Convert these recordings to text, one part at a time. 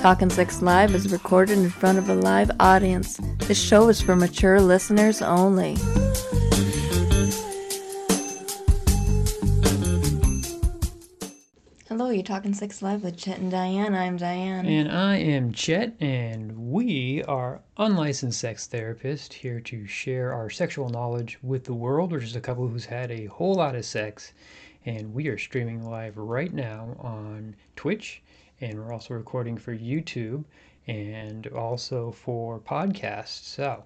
Talking Sex Live is recorded in front of a live audience. This show is for mature listeners only. Hello, you're Talking Sex Live with Chet and Diane. I'm Diane. And I am Chet, and we are unlicensed sex therapists here to share our sexual knowledge with the world. We're just a couple who's had a whole lot of sex, and we are streaming live right now on Twitch, and we're also recording for YouTube and also for podcasts. So,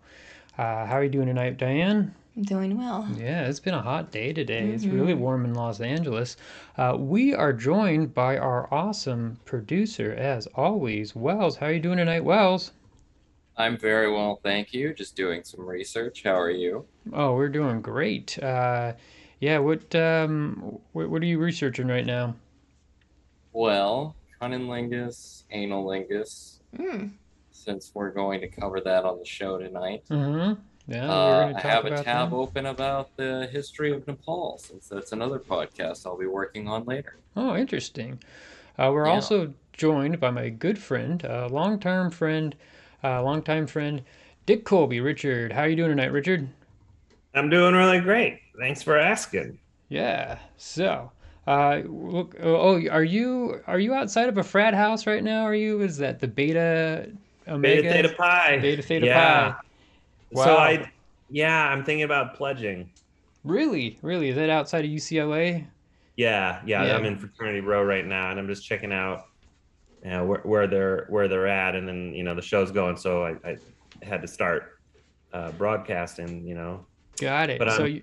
uh, how are you doing tonight, Diane? I'm doing well. Yeah, it's been a hot day today. It's really warm in Los Angeles. Uh, we are joined by our awesome producer, as always, Wells. How are you doing tonight, Wells? I'm very well, thank you. Just doing some research. How are you? Oh, we're doing great. Uh, yeah, what um, what, what are you researching right now? Well, cunnilingus, analingus, Mm. since we're going to cover that on the show tonight. Mm-hmm. Yeah, we're Uh, I talk have a tab that. open about the history of Nepal, since that's another podcast I'll be working on later. Oh, interesting. Uh, we're Yeah. also joined by my good friend, uh, long-term friend, uh, long-time friend, Dick Colby. Richard, how are you doing tonight, Richard? I'm doing really great. Thanks for asking. Yeah. So, uh, look. Oh, are you are you outside of a frat house right now? Are you? Is that the Beta Omega? Beta Theta Pi. Beta Theta yeah. Pi. So I, yeah, I'm thinking about pledging. Really, really? Is that outside of UCLA? Yeah, yeah, Yeah. I'm in fraternity row right now, and I'm just checking out, you know, where, where they're where they're at, and then you know the show's going, so I, I had to start uh, broadcasting. You know, Got it. But, so um, you,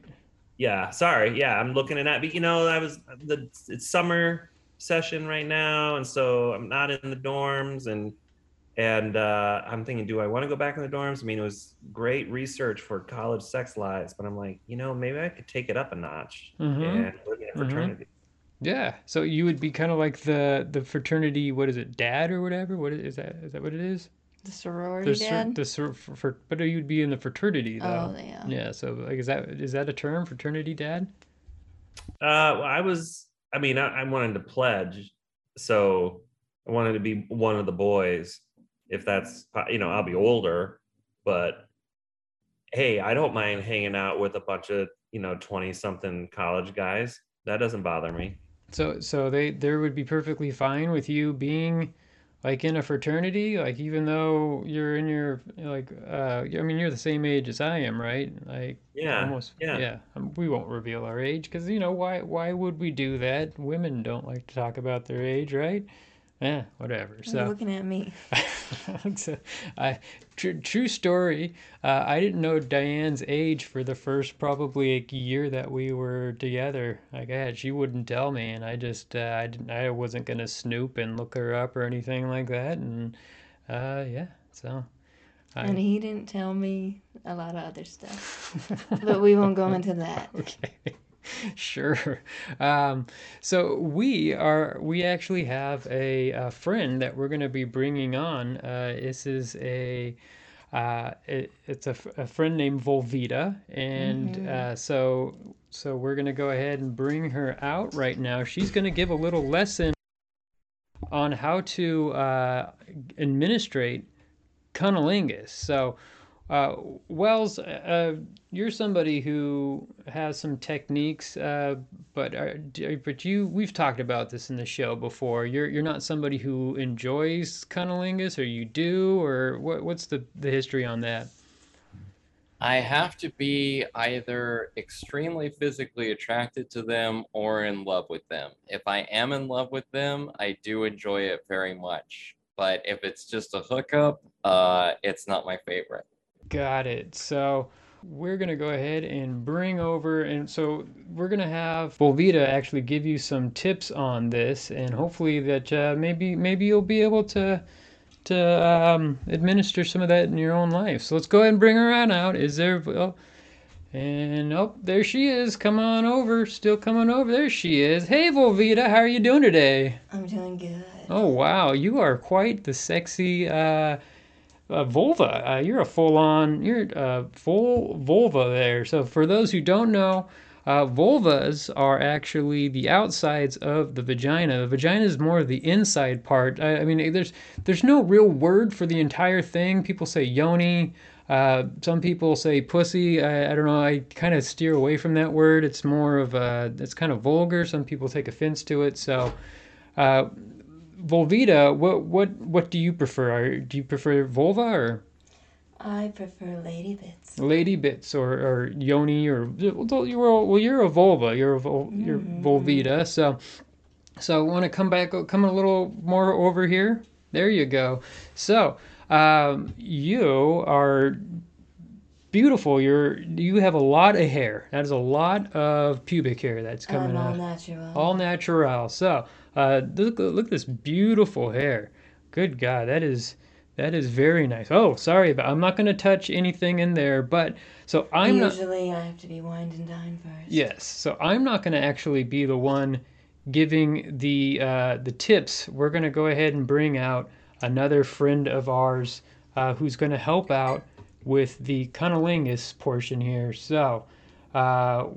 yeah, sorry, yeah, I'm looking at that, but you know, I was the it's summer session right now, and so I'm not in the dorms, and and uh, I'm thinking, do I want to go back in the dorms? I mean, it was great research for college sex lives, but I'm like, you know, maybe I could take it up a notch Mhm. and live in a Mhm. fraternity. yeah. So you would be kind of like the the fraternity. What is it, dad or whatever? What is, is that? Is that what it is? The sorority The dad? the sor- for, for, but you'd be in the fraternity though. oh, yeah. Yeah. So like, is that is that a term, fraternity dad? Uh, well, I was, I mean, I, I wanted to pledge, so I wanted to be one of the boys. If that's, you know, I'll be older, but hey, I don't mind hanging out with a bunch of, you know, 20 something college guys. That doesn't bother me. So so they there would be perfectly fine with you being like in a fraternity, like even though you're in your like uh I mean you're the same age as I am, right? Like Yeah. almost yeah. yeah. Um, we won't reveal our age because you know why why would we do that? Women don't like to talk about their age, right? Yeah, whatever. You're So looking at me. so, I true, true story. Uh, I didn't know Diane's age for the first probably a year that we were together. Like I had, she wouldn't tell me, and I just uh, I didn't I wasn't gonna snoop and look her up or anything like that. And uh, yeah, so And he didn't tell me a lot of other stuff. But we won't go into that. okay. Sure. Um, so we are we actually have a, a friend that we're going to be bringing on. Uh, this is a uh, it, it's a, f- a friend named Volvita, and Mhm. uh, so so we're going to go ahead and bring her out right now. She's going to give a little lesson on how to uh, administrate cunnilingus. So. Uh, Wells, uh, you're somebody who has some techniques, uh, but are, but you we've talked about this in the show before. You're you're not somebody who enjoys cunnilingus, or you do, or what? What's the the history on that? I have to be either extremely physically attracted to them or in love with them. If I am in love with them, I do enjoy it very much. But if it's just a hookup, uh, it's not my favorite. Got it. So we're gonna go ahead and bring over, and so we're gonna have Volvita actually give you some tips on this, and hopefully that uh, maybe maybe you'll be able to to um, administer some of that in your own life. So let's go ahead and bring her on out. Is there? Oh, and oh, there she is. Come on over. Still coming over. There she is. Hey, Volvita, how are you doing today? I'm doing good. Oh wow, you are quite the sexy uh, uh, vulva. Uh, you're a full-on, you're a full vulva there. So for those who don't know, uh, vulvas are actually the outsides of the vagina. The vagina is more of the inside part. I, I mean, there's there's no real word for the entire thing. People say yoni. Uh, some people say pussy. I, I don't know. I kind of steer away from that word. It's more of a. It's kind of vulgar. Some people take offense to it. So, uh, Volvita, what what what do you prefer? Do you prefer vulva or? I prefer lady bits. lady bits or, or yoni or well you're well you're a vulva you're a vul, you're volvita so so want to come back come a little more over here there you go so um, you are beautiful you're you have a lot of hair that is a lot of pubic hair that's coming I'm all out natural. all natural. So, uh, look, look at this beautiful hair. Good God, that is that is very nice. Oh, sorry, but I'm not going to touch anything in there. But so I'm not. Usually I have to be wined and dined first. Yes, so I'm not going to actually be the one giving the uh, the tips. We're going to go ahead and bring out another friend of ours uh, who's going to help out with the cunnilingus portion here. So, uh,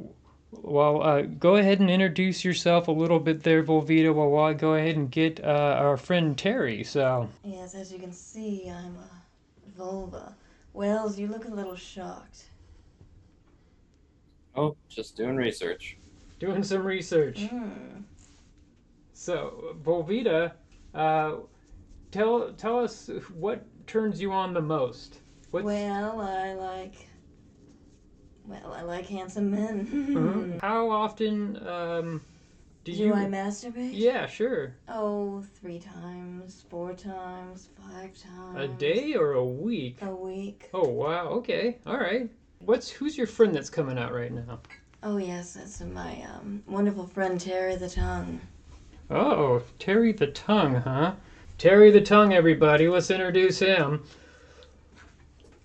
well, uh, go ahead and introduce yourself a little bit there, Volvita, while I go ahead and get uh, our friend Terry. So, Yes, as you can see, I'm a vulva. Wells, you look a little shocked. Oh, just doing research. doing some research. Hmm. So, Volvita, uh, tell tell us what turns you on the most. What's, Well, I like. Well, I like handsome men. Mhm. How often um, do Do you? I masturbate? yeah, sure. Oh, three times, four times, five times. A day or a week? A week. Oh wow. Okay. All right. What's who's your friend that's coming out right now? Oh yes, that's my um, wonderful friend Terry the Tongue. Oh, Terry the Tongue, huh? Terry the Tongue, everybody. Let's introduce him.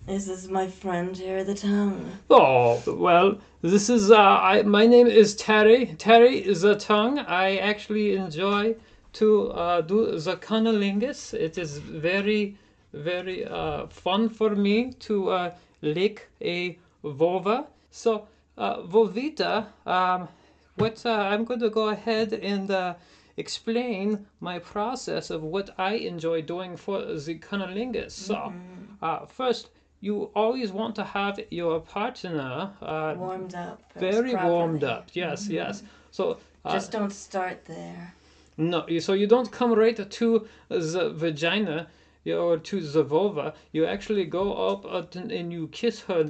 This is my friend Terry the Tongue. Oh, well, this is, uh, I, my name is Terry. Terry is the Tongue. I actually enjoy to uh, do the cunnilingus. It is very, very uh, fun for me to uh, lick a vulva. So, uh, Volvita, um, what uh, I'm going to go ahead and uh, explain my process of what I enjoy doing for the cunnilingus. So, uh, first, you always want to have your partner uh, Warmed up. very warmed up. Yes, yes. So uh, Just don't start there. no, so you don't come right to the vagina or to the vulva. You actually go up and you kiss her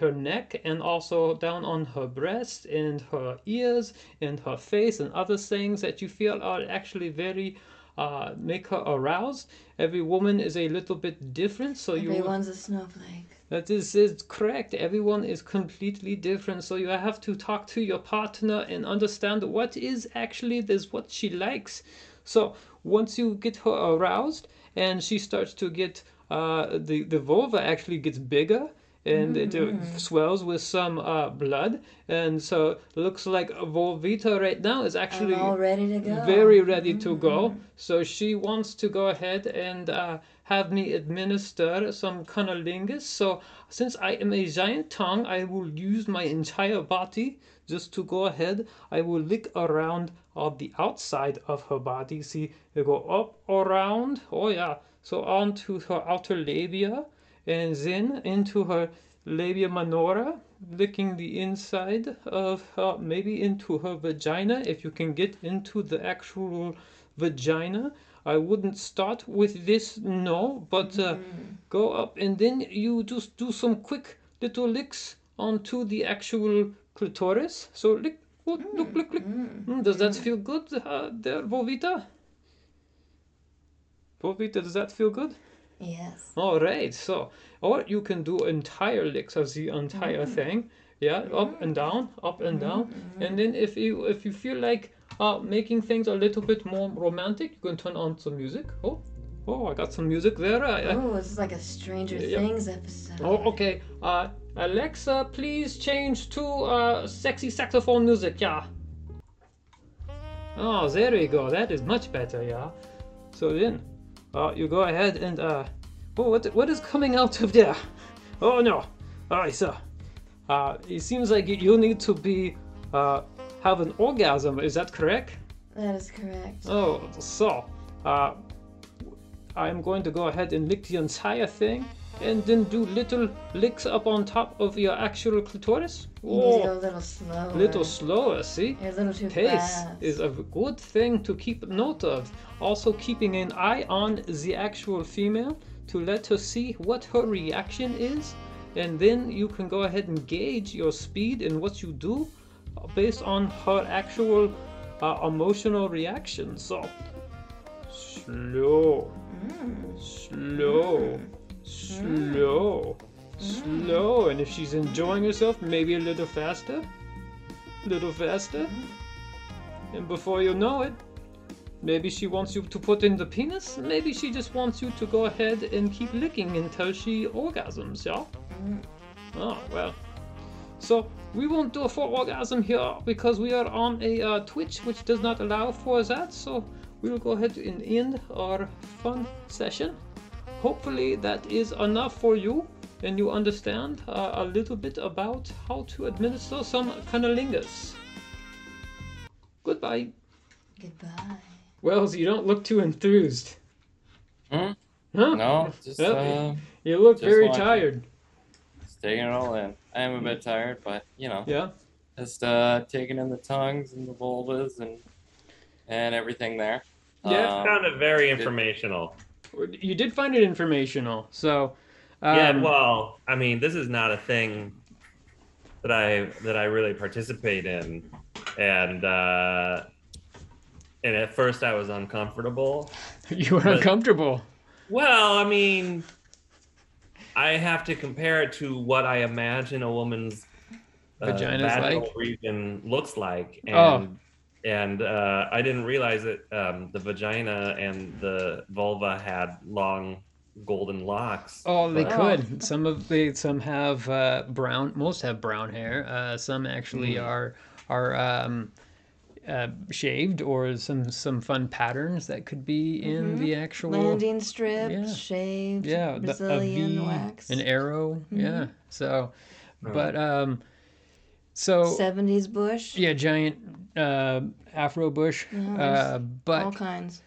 her neck and also down on her breast and her ears and her face and other things that you feel are actually very uh, make her aroused. Every woman is a little bit different, so you Everyone's a snowflake. that is, is correct. Everyone is completely different, so you have to talk to your partner and understand what is actually this what she likes. So once you get her aroused and she starts to get uh, the the vulva actually gets bigger and it uh, swells with some uh, blood, and so looks like Volvita right now is actually ready very ready to go. So she wants to go ahead and uh, have me administer some cunnilingus. So since I am a giant tongue, I will use my entire body just to go ahead. I will lick around on the outside of her body. See, you go up around. Oh yeah. So onto her outer labia, and then into her labia minora, licking the inside of her, maybe into her vagina if you can get into the actual vagina. I wouldn't start with this, no, but uh, go up and then you just do some quick little licks onto the actual clitoris. So lick, look, look, look, look. Mm, does that feel good, uh, there, Volvita? Volvita, does that feel good? Yes. All right, so or you can do entire licks of the entire thing. Yeah, up and down, up and down, and then if you if you feel like uh, making things a little bit more romantic, you can turn on some music. Oh, oh, I got some music there. Oh, this is like a Stranger Yep. Things episode. oh, okay. Uh, Alexa, please change to uh, sexy saxophone music. Yeah. Oh, there we go. That is much better. Yeah. So then, uh, you go ahead and uh, oh, what what is coming out of there? Oh no! All right, sir. uh, it seems like you need to be uh, have an orgasm. Is that correct? That is correct. Oh, so uh, I'm going to go ahead and lick the entire thing and then do little licks up on top of your actual clitoris. You need to go Oh, a little slower. little slower, see? You're a little too Pace fast. is a good thing to keep note of. Also, keeping an eye on the actual female to let her see what her reaction is, and then you can go ahead and gauge your speed and what you do based on her actual uh, emotional reaction. So, slow, slow, slow, slow, and if she's enjoying herself, maybe a little faster, a little faster. And before you know it, maybe she wants you to put in the penis. Maybe she just wants you to go ahead and keep licking until she orgasms, yeah? Oh, well. So, we won't do a full orgasm here because we are on a uh, Twitch which does not allow for that. So, we will go ahead and end our fun session. Hopefully, that is enough for you and you understand uh, a little bit about how to administer some cunnilingus. Goodbye. Goodbye. Wells, you don't look too enthused. Hmm? Huh? No, just Yep. uh, You look Just very watching. tired. just taking it all in. I am a bit tired, but you know, Yeah? just uh, taking in the tongues and the vulvas and and everything there. Yeah, Um, Found it very informational. You did find it informational, so. Um, yeah, well, I mean, this is not a thing that I that I really participate in, and uh, and at first I was uncomfortable. you were but- uncomfortable. Well, I mean, I have to compare it to what I imagine a woman's uh, vaginal like? region looks like, and Oh. And uh, I didn't realize that um, the vagina and the vulva had long golden locks. Oh, they but- could. Some of they some have uh, brown. Most have brown hair. Uh, some actually Mm. are are um, uh, shaved, or some some fun patterns that could be in the actual Landing strips, Yeah. shaved, yeah the, a Brazilian V, wax. an arrow. Yeah. So, Oh. but um, so 70s bush. yeah, giant uh, afro bush. Yeah, uh, but all kinds.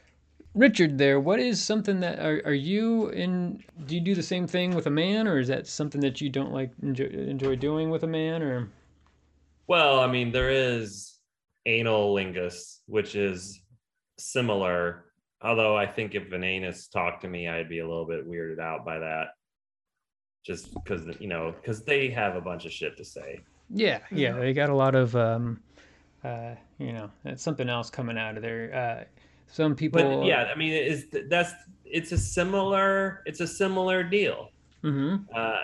Richard, there, what is something that are, are you in? Do you do the same thing with a man, or is that something that you don't like enjoy, enjoy doing with a man? Or Well, I mean, there is anal lingus, which is similar. Although I think if an anus talked to me, I'd be a little bit weirded out by that. Just because, you know, because they have a bunch of shit to say. Yeah, yeah, they got a lot of um, uh, you know, something else coming out of there. Uh, some people, But yeah, I mean, is that's it's a similar it's a similar deal. hmm Uh,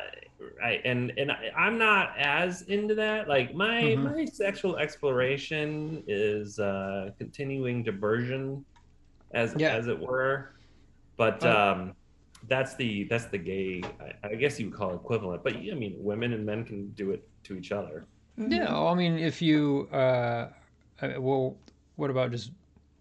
right, and and I, I'm not as into that. Like my Mhm. my sexual exploration is uh, continuing diversion, as Yeah. as it were. But Oh. um, that's the that's the gay. I, I guess you would call it equivalent. But I mean, women and men can do it to each other. Yeah, I mean, if you, uh, well, what about just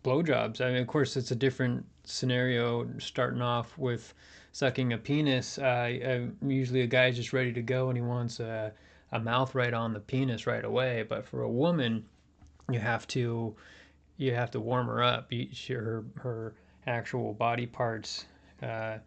blowjobs? I mean, of course, it's a different scenario starting off with sucking a penis. Uh, uh, usually a guy's just ready to go and he wants a, a mouth right on the penis right away. But for a woman, you have to, you have to warm her up. You, she, her, her actual body parts, uh,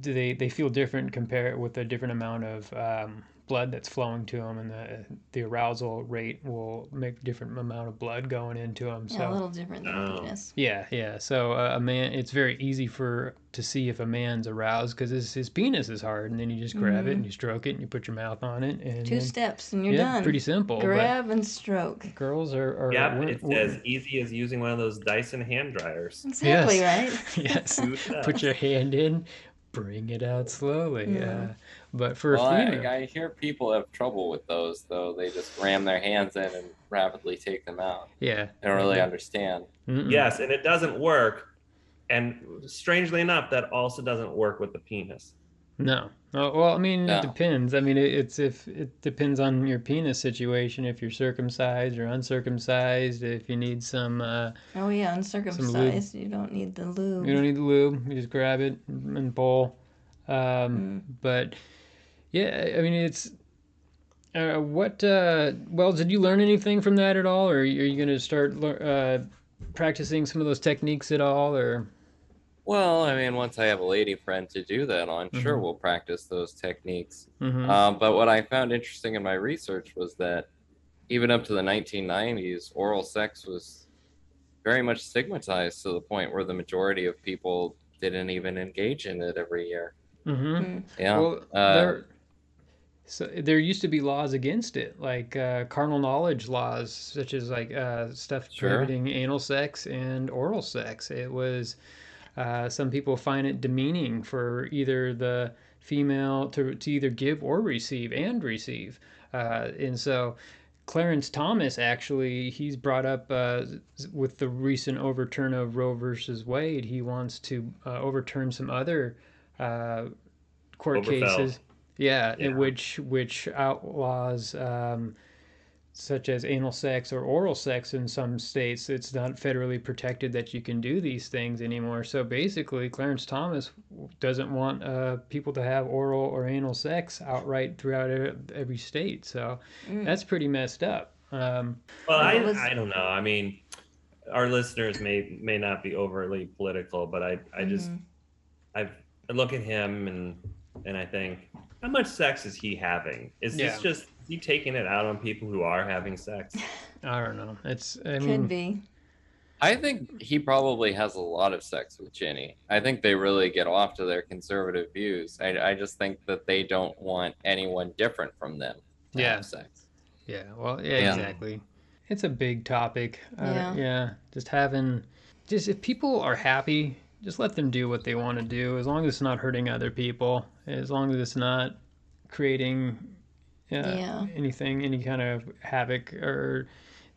do they they feel different compare with a different amount of um, blood that's flowing to them and the the arousal rate will make different amount of blood going into them Yeah, a little different than Oh. penis. yeah yeah so uh, a man it's very easy for to see if a man's aroused because his, his penis is hard and then you just grab it and you stroke it and you put your mouth on it and Mm-hmm. Two then- steps and you're yeah done. pretty simple Grab and stroke. girls are, are Yeah, we're- it's we're- as easy as using one of those Dyson hand dryers. Exactly Yes. right. yes put your hand in bring it out slowly Yeah. uh, but for Well, a female I, I hear people have trouble with those, though. They just ram their hands in and rapidly take them out. yeah They don't really understand. Mm-mm. Yes, and it doesn't work. And strangely enough, that also doesn't work with the penis. No. Oh, well, I mean, No. it depends. I mean, it, it's if it depends on your penis situation. If you're circumcised or uncircumcised, if you need some, uh, Oh yeah, uncircumcised. You don't need the lube. you don't need the lube. You just grab it and pull. Um, But yeah, I mean, it's Uh, what? Uh, well, did you learn anything from that at all, or are you going to start uh, practicing some of those techniques at all, or? Well, I mean, once I have a lady friend to do that on, sure, Mhm. we'll practice those techniques. Mhm. Um, but what I found interesting in my research was that even up to the 1990s, oral sex was very much stigmatized to the point where the majority of people didn't even engage in it every year. Mm-hmm. Yeah. Well, uh, there, so there used to be laws against it, like uh, carnal knowledge laws, such as like uh, stuff Sure. prohibiting anal sex and oral sex. It was uh, some people find it demeaning for either the female to to either give or receive and receive, uh, and so. Clarence Thomas actually he's brought up uh, with the recent overturn of Roe versus Wade. He wants to uh, overturn some other uh, court cases. Yeah, Yeah. which which outlaws um, such as anal sex or oral sex in some states. It's not federally protected that you can do these things anymore. So basically, Clarence Thomas doesn't want uh, people to have oral or anal sex outright throughout every state. So Mm. that's pretty messed up. Um, Well, I, was- I don't know. I mean, our listeners may may not be overly political, but I I just Mhm. I've, I look at him and and I think, how much sex is he having? Is Yeah. this just is he taking it out on people who are having sex? I don't know. It's I Could be. I think he probably has a lot of sex with Ginni. I think they really get off to their conservative views. I, I just think that they don't want anyone different from them to Yeah. have sex. Yeah, well, yeah, Yeah. exactly. It's a big topic. Uh, Yeah. yeah, just having, just if people are happy, just let them do what they want to do, as long as it's not hurting other people, as long as it's not creating uh, Yeah. anything, any kind of havoc, or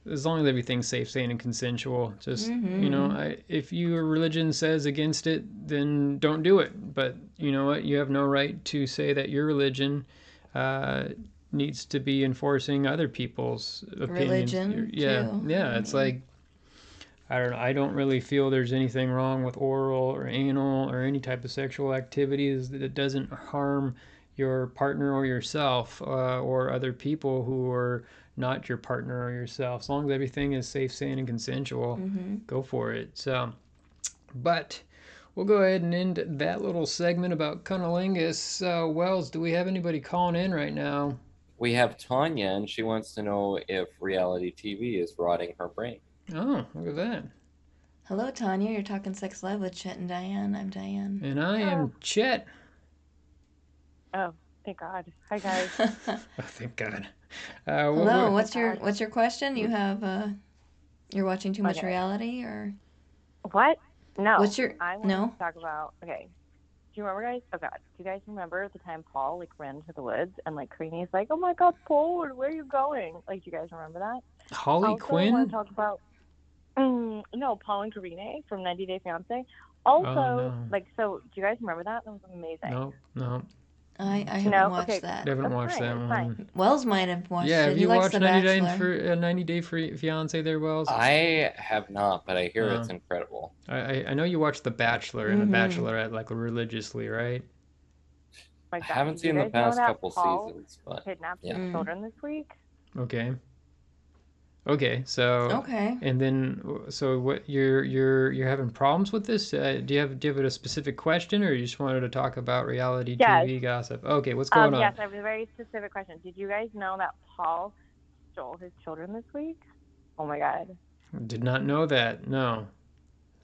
as long as everything's safe, sane, and consensual. Just you know. I, if your religion says against it, then don't do it. But you know what? You have no right to say that your religion uh, needs to be enforcing other people's opinions. Religion, yeah, too. yeah. It's Yeah. like I don't know. I don't really feel there's anything wrong with oral or anal or any type of sexual activities that it doesn't harm your partner or yourself uh, or other people who are not your partner or yourself. As long as everything is safe, sane, and consensual, Mhm. go for it. So, but we'll go ahead and end that little segment about cunnilingus. Uh, Wells, do we have anybody calling in right now? We have Tanya, and she wants to know if reality TV is rotting her brain. Oh, look at that. Hello, Tanya. You're talking Sex Live with Chet and Diane. I'm Diane. And I am Chet. Oh, thank God. Hi, guys. Oh, thank God. Uh, what- Hello. what- What's your What's your question? You have uh, you're watching too much Okay. reality, or what? No. What's your- I want no? to talk about. Okay. Do you remember, guys? Oh God. Do you guys remember the time Paul like ran to the woods and like Karine's like, "Oh my God, Paul, where are you going?" Like, do you guys remember that? Holly also, I Quinn? want to talk about. Mm, no, Paul and Karine from 90 Day Fiance. Also, no. like, so do you guys remember that? That was amazing. No, no. I I haven't No? watched Okay. that. I haven't That's watched fine, that it's one. fine. Wells might have watched Yeah, it. have He you likes watched The 90 Day, Bachelor. for, uh, 90 Day Free Fiance there, Wells? I have not, but I hear it's Oh. incredible. I, I, I know you watched The Bachelor and Mhm. The Bachelorette like religiously, right? My I haven't seen the past couple Paul seasons, but Kidnapped Yeah. his children this week. Okay. Okay, so Okay. and then so what you're you're you're having problems with this? Uh, do you have do you have a specific question, or you just wanted to talk about reality Yes. TV gossip? Okay, what's going Um, on? yes, I have a very specific question. Did you guys know that Paul stole his children this week? Oh my God. Did not know that. No.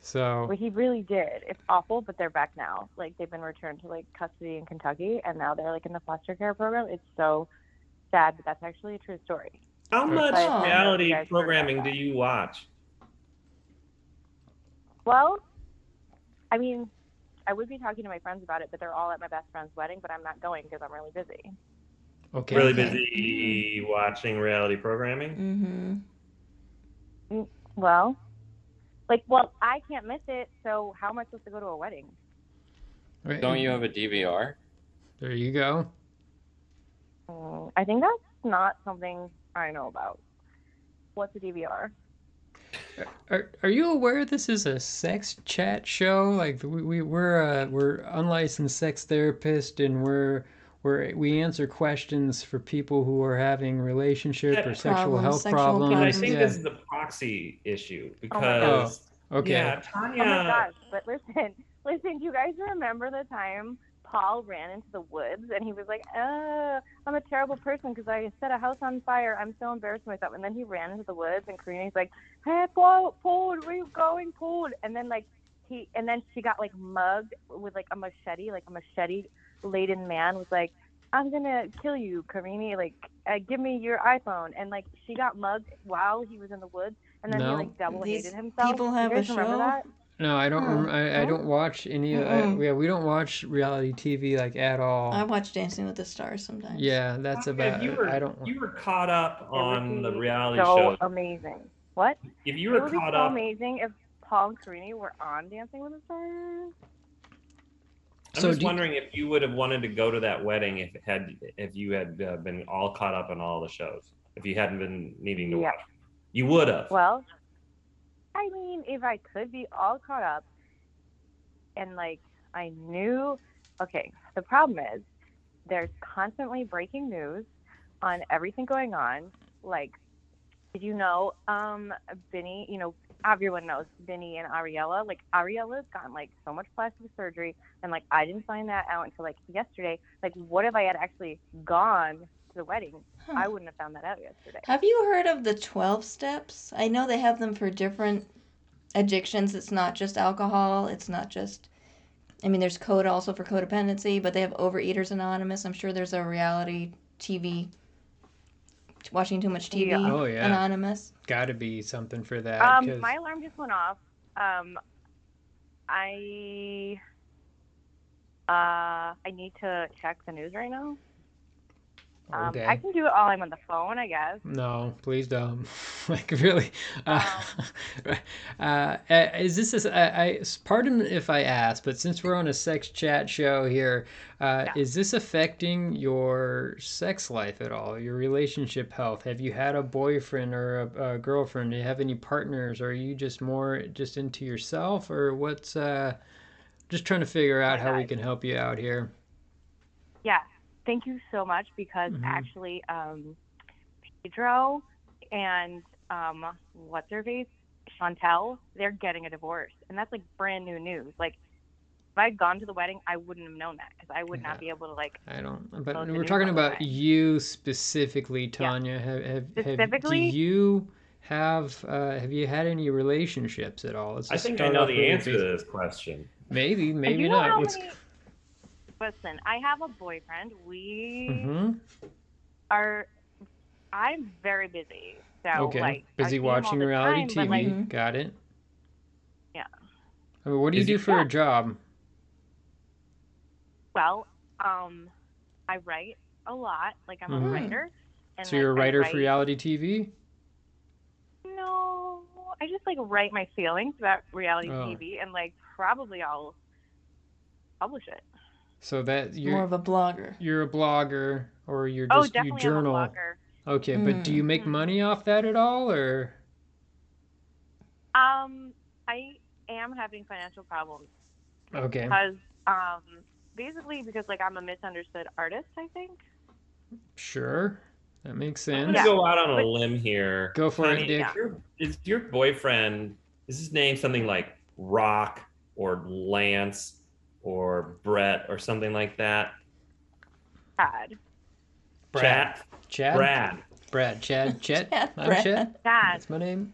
So Well, he really did. It's awful, but they're back now. Like they've been returned to like custody in Kentucky, and now they're like in the foster care program. It's so sad, but that's actually a true story. How much Oh. reality You guys heard about programming do you watch? Well, I mean, I would be talking to my friends about it, but they're all at my best friend's wedding. But I'm not going because I'm really busy. okay. Really Okay. busy watching reality programming? Mm-hmm. Well, like, well, I can't miss it. So how am I supposed to go to a wedding? Right, don't you have a DVR? There you go. Mm, I think that's not something I know about. What's a DVR? Are, are you aware this is a sex chat show? Like we, we we're uh, we're unlicensed sex therapists and we're where we answer questions for people who are having relationship Yeah. or sexual Problems, health sexual problems. And I think yeah. this is the proxy issue Oh because okay. yeah, Oh my Tanya. gosh! But listen, listen. Do you guys remember the time Paul ran into the woods and he was like, "Uh, I'm a terrible person because I set a house on fire. I'm so embarrassed myself." And then he ran into the woods, and Karina's like, "Hey, Paul, Paul, where you going, Paul?" And then like he, and then she got like mugged with like a machete, like a machete laden man was like. I'm gonna kill you, Karine. Like, uh, give me your iPhone. And like, she got mugged while he was in the woods, and then No. he like double These hated himself. people You have a guys remember show? that? No, I don't. Oh. I, I don't watch any. of I, yeah, we don't watch reality TV like at all. I watch Dancing with the Stars sometimes. yeah, that's Tanya, about. if you were, I don't. You were caught up on the be reality so show. amazing. What? If you it were would be caught so up, amazing if Paul and Karine were on Dancing with the Stars. I'm So just do you- wondering if you would have wanted to go to that wedding if it had if you had uh, been all caught up on all the shows. If you hadn't been needing to Yeah. watch, you would have. Well, I mean, if I could be all caught up and like I knew, okay, the problem is there's constantly breaking news on everything going on. Like, did you know, um, Benny, you know, everyone knows Benny and Ariela. Like, Ariela's gotten like so much plastic surgery, and like I didn't find that out until like yesterday. Like, what if I had actually gone to the wedding? Huh. I wouldn't have found that out yesterday. Have you heard of the 12 steps? I know they have them for different addictions. It's not just alcohol, it's not just I mean there's code also for codependency, but they have Overeaters Anonymous. I'm sure there's a reality TV watching too much TV Yeah. Oh, yeah. Anonymous. Got to be something for that. Um, 'cause- my alarm just went off. Um, I uh, I need to check the news right now. Um, okay. I can do it while I'm on the phone, I guess. No, please don't. like really. Uh, Um, uh, is this? A, I, I pardon if I ask, but since we're on a sex chat show here, uh, Yeah. is this affecting your sex life at all? Your relationship health? Have you had a boyfriend or a, a girlfriend? Do you have any partners? Or are you just more just into yourself, or what's? Uh, just trying to figure out my how we can help you out here. Yeah, thank you so much because Mhm. actually, um, Pedro and um, what's her face, Chantel, they're getting a divorce, and that's like brand new news. Like, if I'd gone to the wedding, I wouldn't have known that because I would Yeah. not be able to like I don't. But we're talking about time. you specifically, Tanya. Have, have, have Specifically? do you have uh, have you had any relationships at all? Let's I think I know the answer to this question. Maybe, maybe you know not. how Let's. many- Listen, I have a boyfriend. We hmm are. I'm very busy, so Okay. like I Busy see him all watching reality time, TV. like. Got it. Yeah. I mean, what do you do for Yeah. a job? well, um, I write a lot. Like I'm Mhm. a writer. And So you're a writer write- for reality TV. No, I just like write my feelings about reality Oh. TV, and like probably I'll publish it. So that you're More of a blogger. you're a blogger or you're oh, just you definitely journal. I'm a blogger. Okay, but do you make Mm. money off that at all, or? Um, I am having financial problems Okay. because um, basically because like I'm a misunderstood artist. I think. Sure. That makes I'm sense. gonna Yeah. go out on a But- limb here. Go for it, Tanya, Dick. Is your, is your boyfriend? Is his name something like Rock or Lance or Brett or something like that? Chad. Brad. Chad. Brad. Brad. Chad. Chet. Chad, I'm Brad. Chad. That's my name.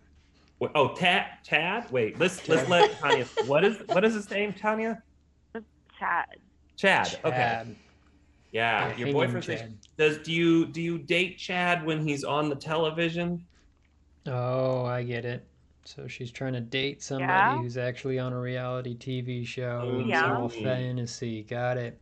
Wait, Oh, Tad. Tad. Wait, let's let's let Tanya. What is what is his name, Tanya? Chad. Chad. Okay. Chad. Yeah. Yeah, Your hanging boyfriend's name. Chad. Does do you do you date Chad when he's on the television? Oh, I get it. So she's trying to date somebody Yeah. who's actually on a reality TV show. Oh, It's Yeah. all fantasy. Got it.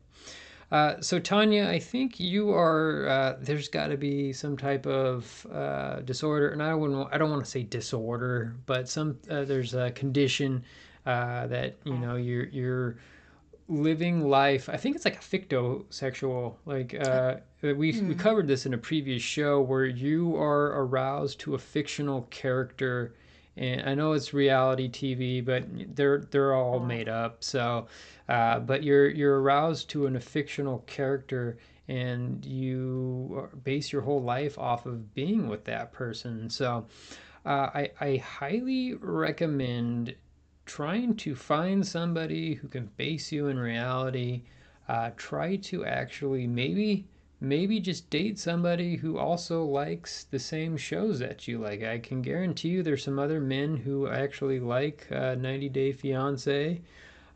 Uh, so Tanya, I think you are. Uh, there's got to be some type of uh, disorder, and I don't. I don't want to say disorder, but some. Uh, there's a condition uh, that you know you're you're living life. I think it's like a fictosexual. Like uh, we we Hmm. covered this in a previous show where you are aroused to a fictional character. And I know it's reality TV, but they're they're all made up. So, uh, but you're you're aroused to an, a fictional character, and you base your whole life off of being with that person. So uh, I, I highly recommend trying to find somebody who can base you in reality. Uh, try to actually maybe maybe just date somebody who also likes the same shows that you like. I can guarantee you there's some other men who actually like uh, 90 Day Fiance.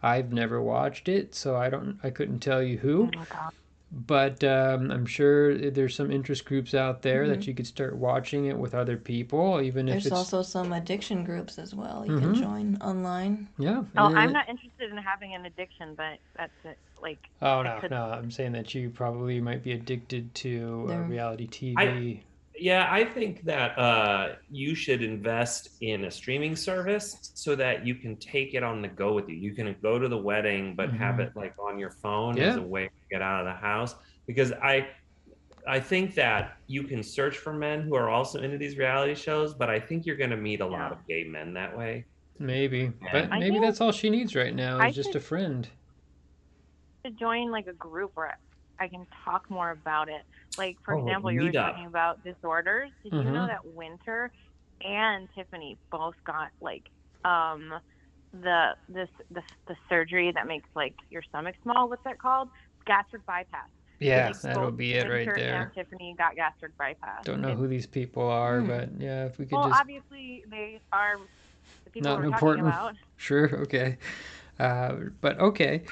I've never watched it, so I don't I couldn't tell you who. Oh. But um, I'm sure there's some interest groups out there that Mhm. you could start watching it with other people, even if There's also some addiction groups as well you Mhm. can join online. yeah. Oh, I'm it- not interested in having an addiction, but that's it. Like, Oh no, could- no. I'm saying that you probably might be addicted to uh, reality TV. Yeah, I think that uh, you should invest in a streaming service so that you can take it on the go with you. You can go to the wedding, but have Mhm. it like on your phone Yeah. as a way to get out of the house. Because I, I think that you can search for men who are also into these reality shows, but I think you're going to meet a lot of gay men that way. Maybe, Yeah. but maybe think- that's all she needs right now is I just a friend. to join like a group where I can talk more about it. Like, for Oh, example, you were meetup. talking about disorders. Did you know Mhm. that Winter and Tiffany both got like um the this the, the surgery that makes like your stomach small? What's that called? Gastric bypass. Yeah, Like, that'll be it right Winter there. And Tiffany got gastric bypass. Don't know It's- who these people are, Hmm. but yeah, if we could Well, just obviously they are the people Not we're important. talking about. Sure, okay. Uh, but okay.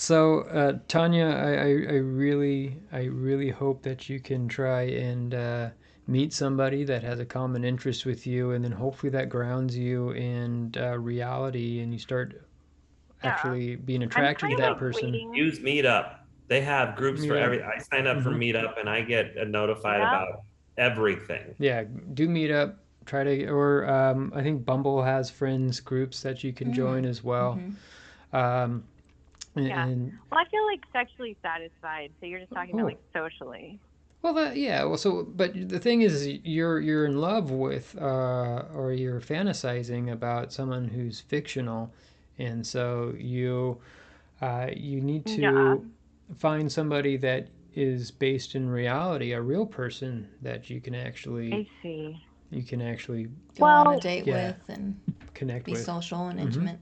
So, uh, Tanya, I, I, I really, I really hope that you can try and uh, meet somebody that has a common interest with you, and then hopefully that grounds you in uh, reality, and you start Yeah. actually being attracted to that of person. waiting- Use Meetup. They have groups for Yeah. every. I sign up for Mhm. Meetup and I get notified Yeah. about everything. Yeah, do Meetup. Try to, or um, I think Bumble has friends groups that you can Mm. join as well. Mhm. Um, and, Yeah. Well, I feel like sexually satisfied. So you're just talking Oh. about like socially. Well, that, yeah. Well, so but the thing is, you're you're in love with, uh, or you're fantasizing about someone who's fictional, and so you, uh, you need to Yeah. find somebody that is based in reality, a real person that you can actually. I actually see. you can actually Go on Well- a date Yeah. with and connect be with. social and Mhm. intimate.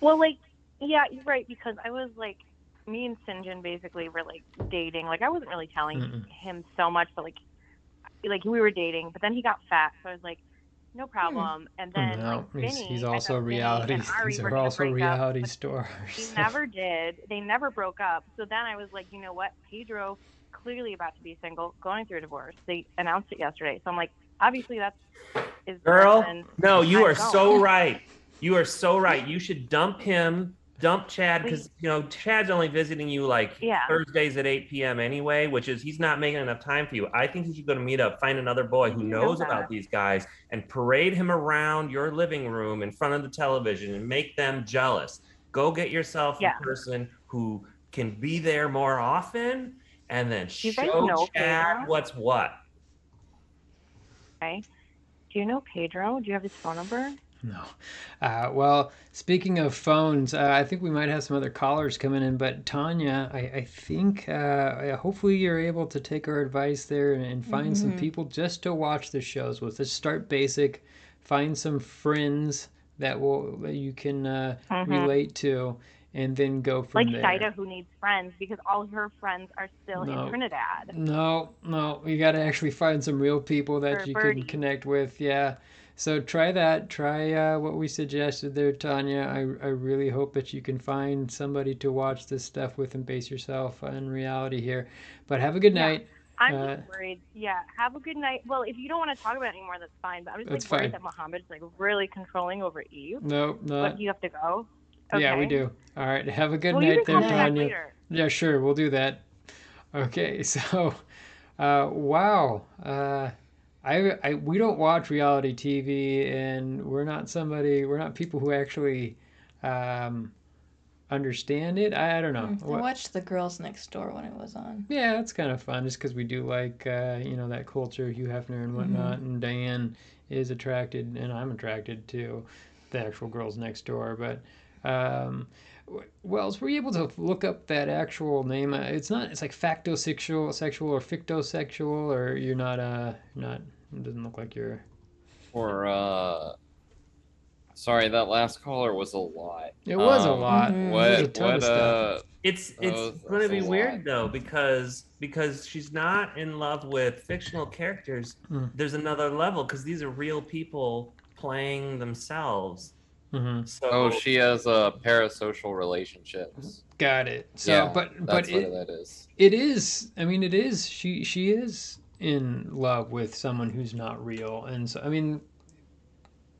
Well, like, yeah, you're right because I was like, me and Syngin basically were like dating. Like, I wasn't really telling Mm-mm. him so much, but like, like we were dating. But then he got fat, so I was like, no hmm. problem. And then no, like, he's, Vinny, he's I also thought Vinny reality. and Ari These were are also break up, reality but stars. They never did. They never broke up. So then I was like, you know what? Pedro clearly about to be single, going through a divorce. They announced it yesterday. So I'm like, obviously that's is Girl, no, you I are don't. so right. You are so right. You should dump him, dump Chad, because you know Chad's only visiting you like Yeah. Thursdays at 8 p.m. anyway, which is he's not making enough time for you. I think you should go to meet up, find another boy who knows about these guys, and parade him around your living room in front of the television and make them jealous. Go get yourself Yeah. a person who can be there more often, and then You show Chad Pedro? what's what. Okay. Do you know Pedro? Do you have his phone number? No. Uh, well, speaking of phones, uh, I think we might have some other callers coming in. But Tanya, I, I think uh, hopefully you're able to take our advice there and, and find some Mhm. people just to watch the shows with. Just start basic, find some friends that will that you can uh, Mhm. relate to, and then go from Like there. Shida, who needs friends because all her friends are still No. in Trinidad. No, no, you got to actually find some real people that Or you Birdie. can connect with. Yeah. So try that. Try uh, what we suggested there, Tanya. I, I really hope that you can find somebody to watch this stuff with and base yourself on reality here. But have a good Yeah. night. I'm Uh, just worried. Yeah. Have a good night. Well, if you don't want to talk about it anymore, that's fine. But I'm just like worried fine. that Muhammad's like really controlling over Yve. No, no. But you have to go? Yeah, we do. All right. Have a good Well, night there, call me back Tanya. Yeah, sure. We'll do that. Okay. So, uh, wow. Uh, I, I we don't watch reality TV, and we're not somebody. We're not people who actually um, understand it. I, I don't know. Mm, I watched The Girls Next Door when it was on. yeah, it's kind of fun just because we do like uh, you know that culture, Hugh Hefner and whatnot, and Diane is attracted, and I'm attracted to the actual girls next door. But um, Wells, were you able to look up that actual name? Uh, It's not. It's like factosexual, sexual, or fictosexual, or you're not. Uh, not. It doesn't look like you're. Or uh sorry, that last caller was a lot. It was a Um, lot. Mhm. It a What what of uh It's it's that's going to be weird lot. though because because she's not in love with fictional characters. Hmm. There's another level because these are real people playing themselves. Hmm So Oh, she has uh parasocial relationships. Got it. So, yeah, but but that's it, what that is. it is. I mean, it is. She she is in love with someone who's not real, and so I mean,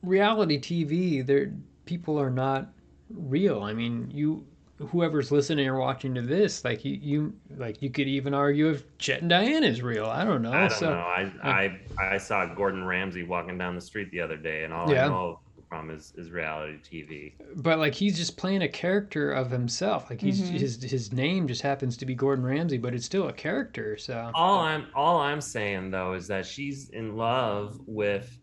reality TV. There, people are not real. I mean, you whoever's listening or watching to this, like you, you like you could even argue if Chet and Diane is real. I don't know. I don't so know. I, I I saw Gordon Ramsay walking down the street the other day, and all Yeah. I know from is, is reality TV. but like he's just playing a character of himself. Like he's Mhm. his his name just happens to be Gordon Ramsay, but it's still a character. So All I'm all I'm saying though is that she's in love with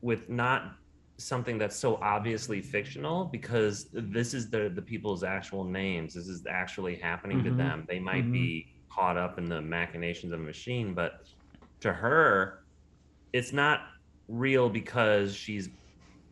with not something that's so obviously fictional because this is the the people's actual names. This is actually happening Mhm. to them. They might Mhm. be caught up in the machinations of a machine, but to her, it's not real because she's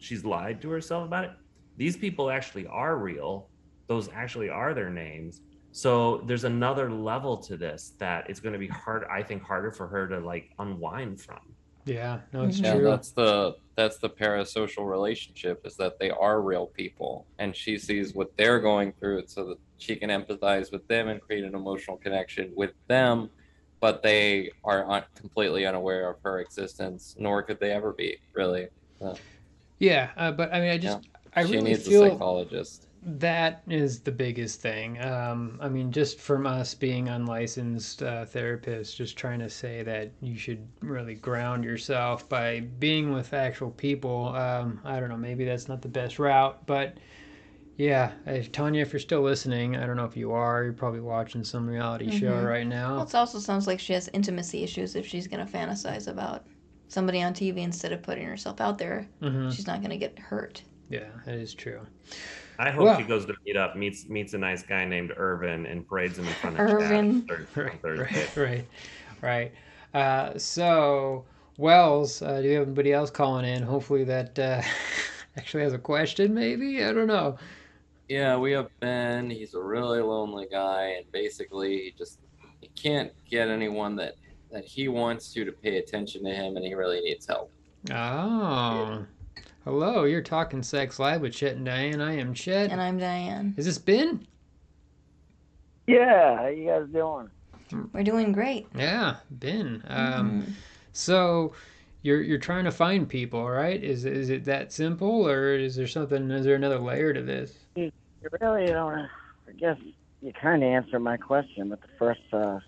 she's lied to herself about it. These people actually are real. Those actually are their names. So there's another level to this that it's going to be hard. I think harder for her to like unwind from. yeah, no, it's. Yeah, true. that's the that's the parasocial relationship is that they are real people and she sees what they're going through so that she can empathize with them and create an emotional connection with them but they are un- completely unaware of her existence nor could they ever be really Yeah, uh, but I mean, I just I she really needs a feel psychologist that is the biggest thing. Um, I mean, just from us being unlicensed uh, therapists, just trying to say that you should really ground yourself by being with actual people. Um, I don't know, maybe that's not the best route, but yeah, if, Tanya, if you're still listening, I don't know if you are. You're probably watching some reality show Mhm. right Well, now. it also sounds like she has intimacy issues if she's going to fantasize about somebody on TV instead of putting herself out there. hmm She's not going to get hurt. Yeah, that is true. I hope Well- she goes to meet up, meets meets a nice guy named Irvin, and parades him in front of Irvin. Chad Right, Thursday. right, right, right. Uh, so, Wells, uh, do you have anybody else calling in? Hopefully, that uh, actually has a question. Maybe I don't know. yeah we have ben he's a really lonely guy and basically he just he can't get anyone that that he wants you to pay attention to him and he really needs help Oh, hello. You're talking sex live with Chet and Diane. I am Chet. And I'm Diane. Is this Ben? Yeah, how you guys doing? We're doing great. Yeah, Ben. Um, Mhm. so. You're, you're trying to find people, right? Is is it that simple, or is there something? Is there another layer to this? You really don't. I guess you kind of answered my question with the first uh,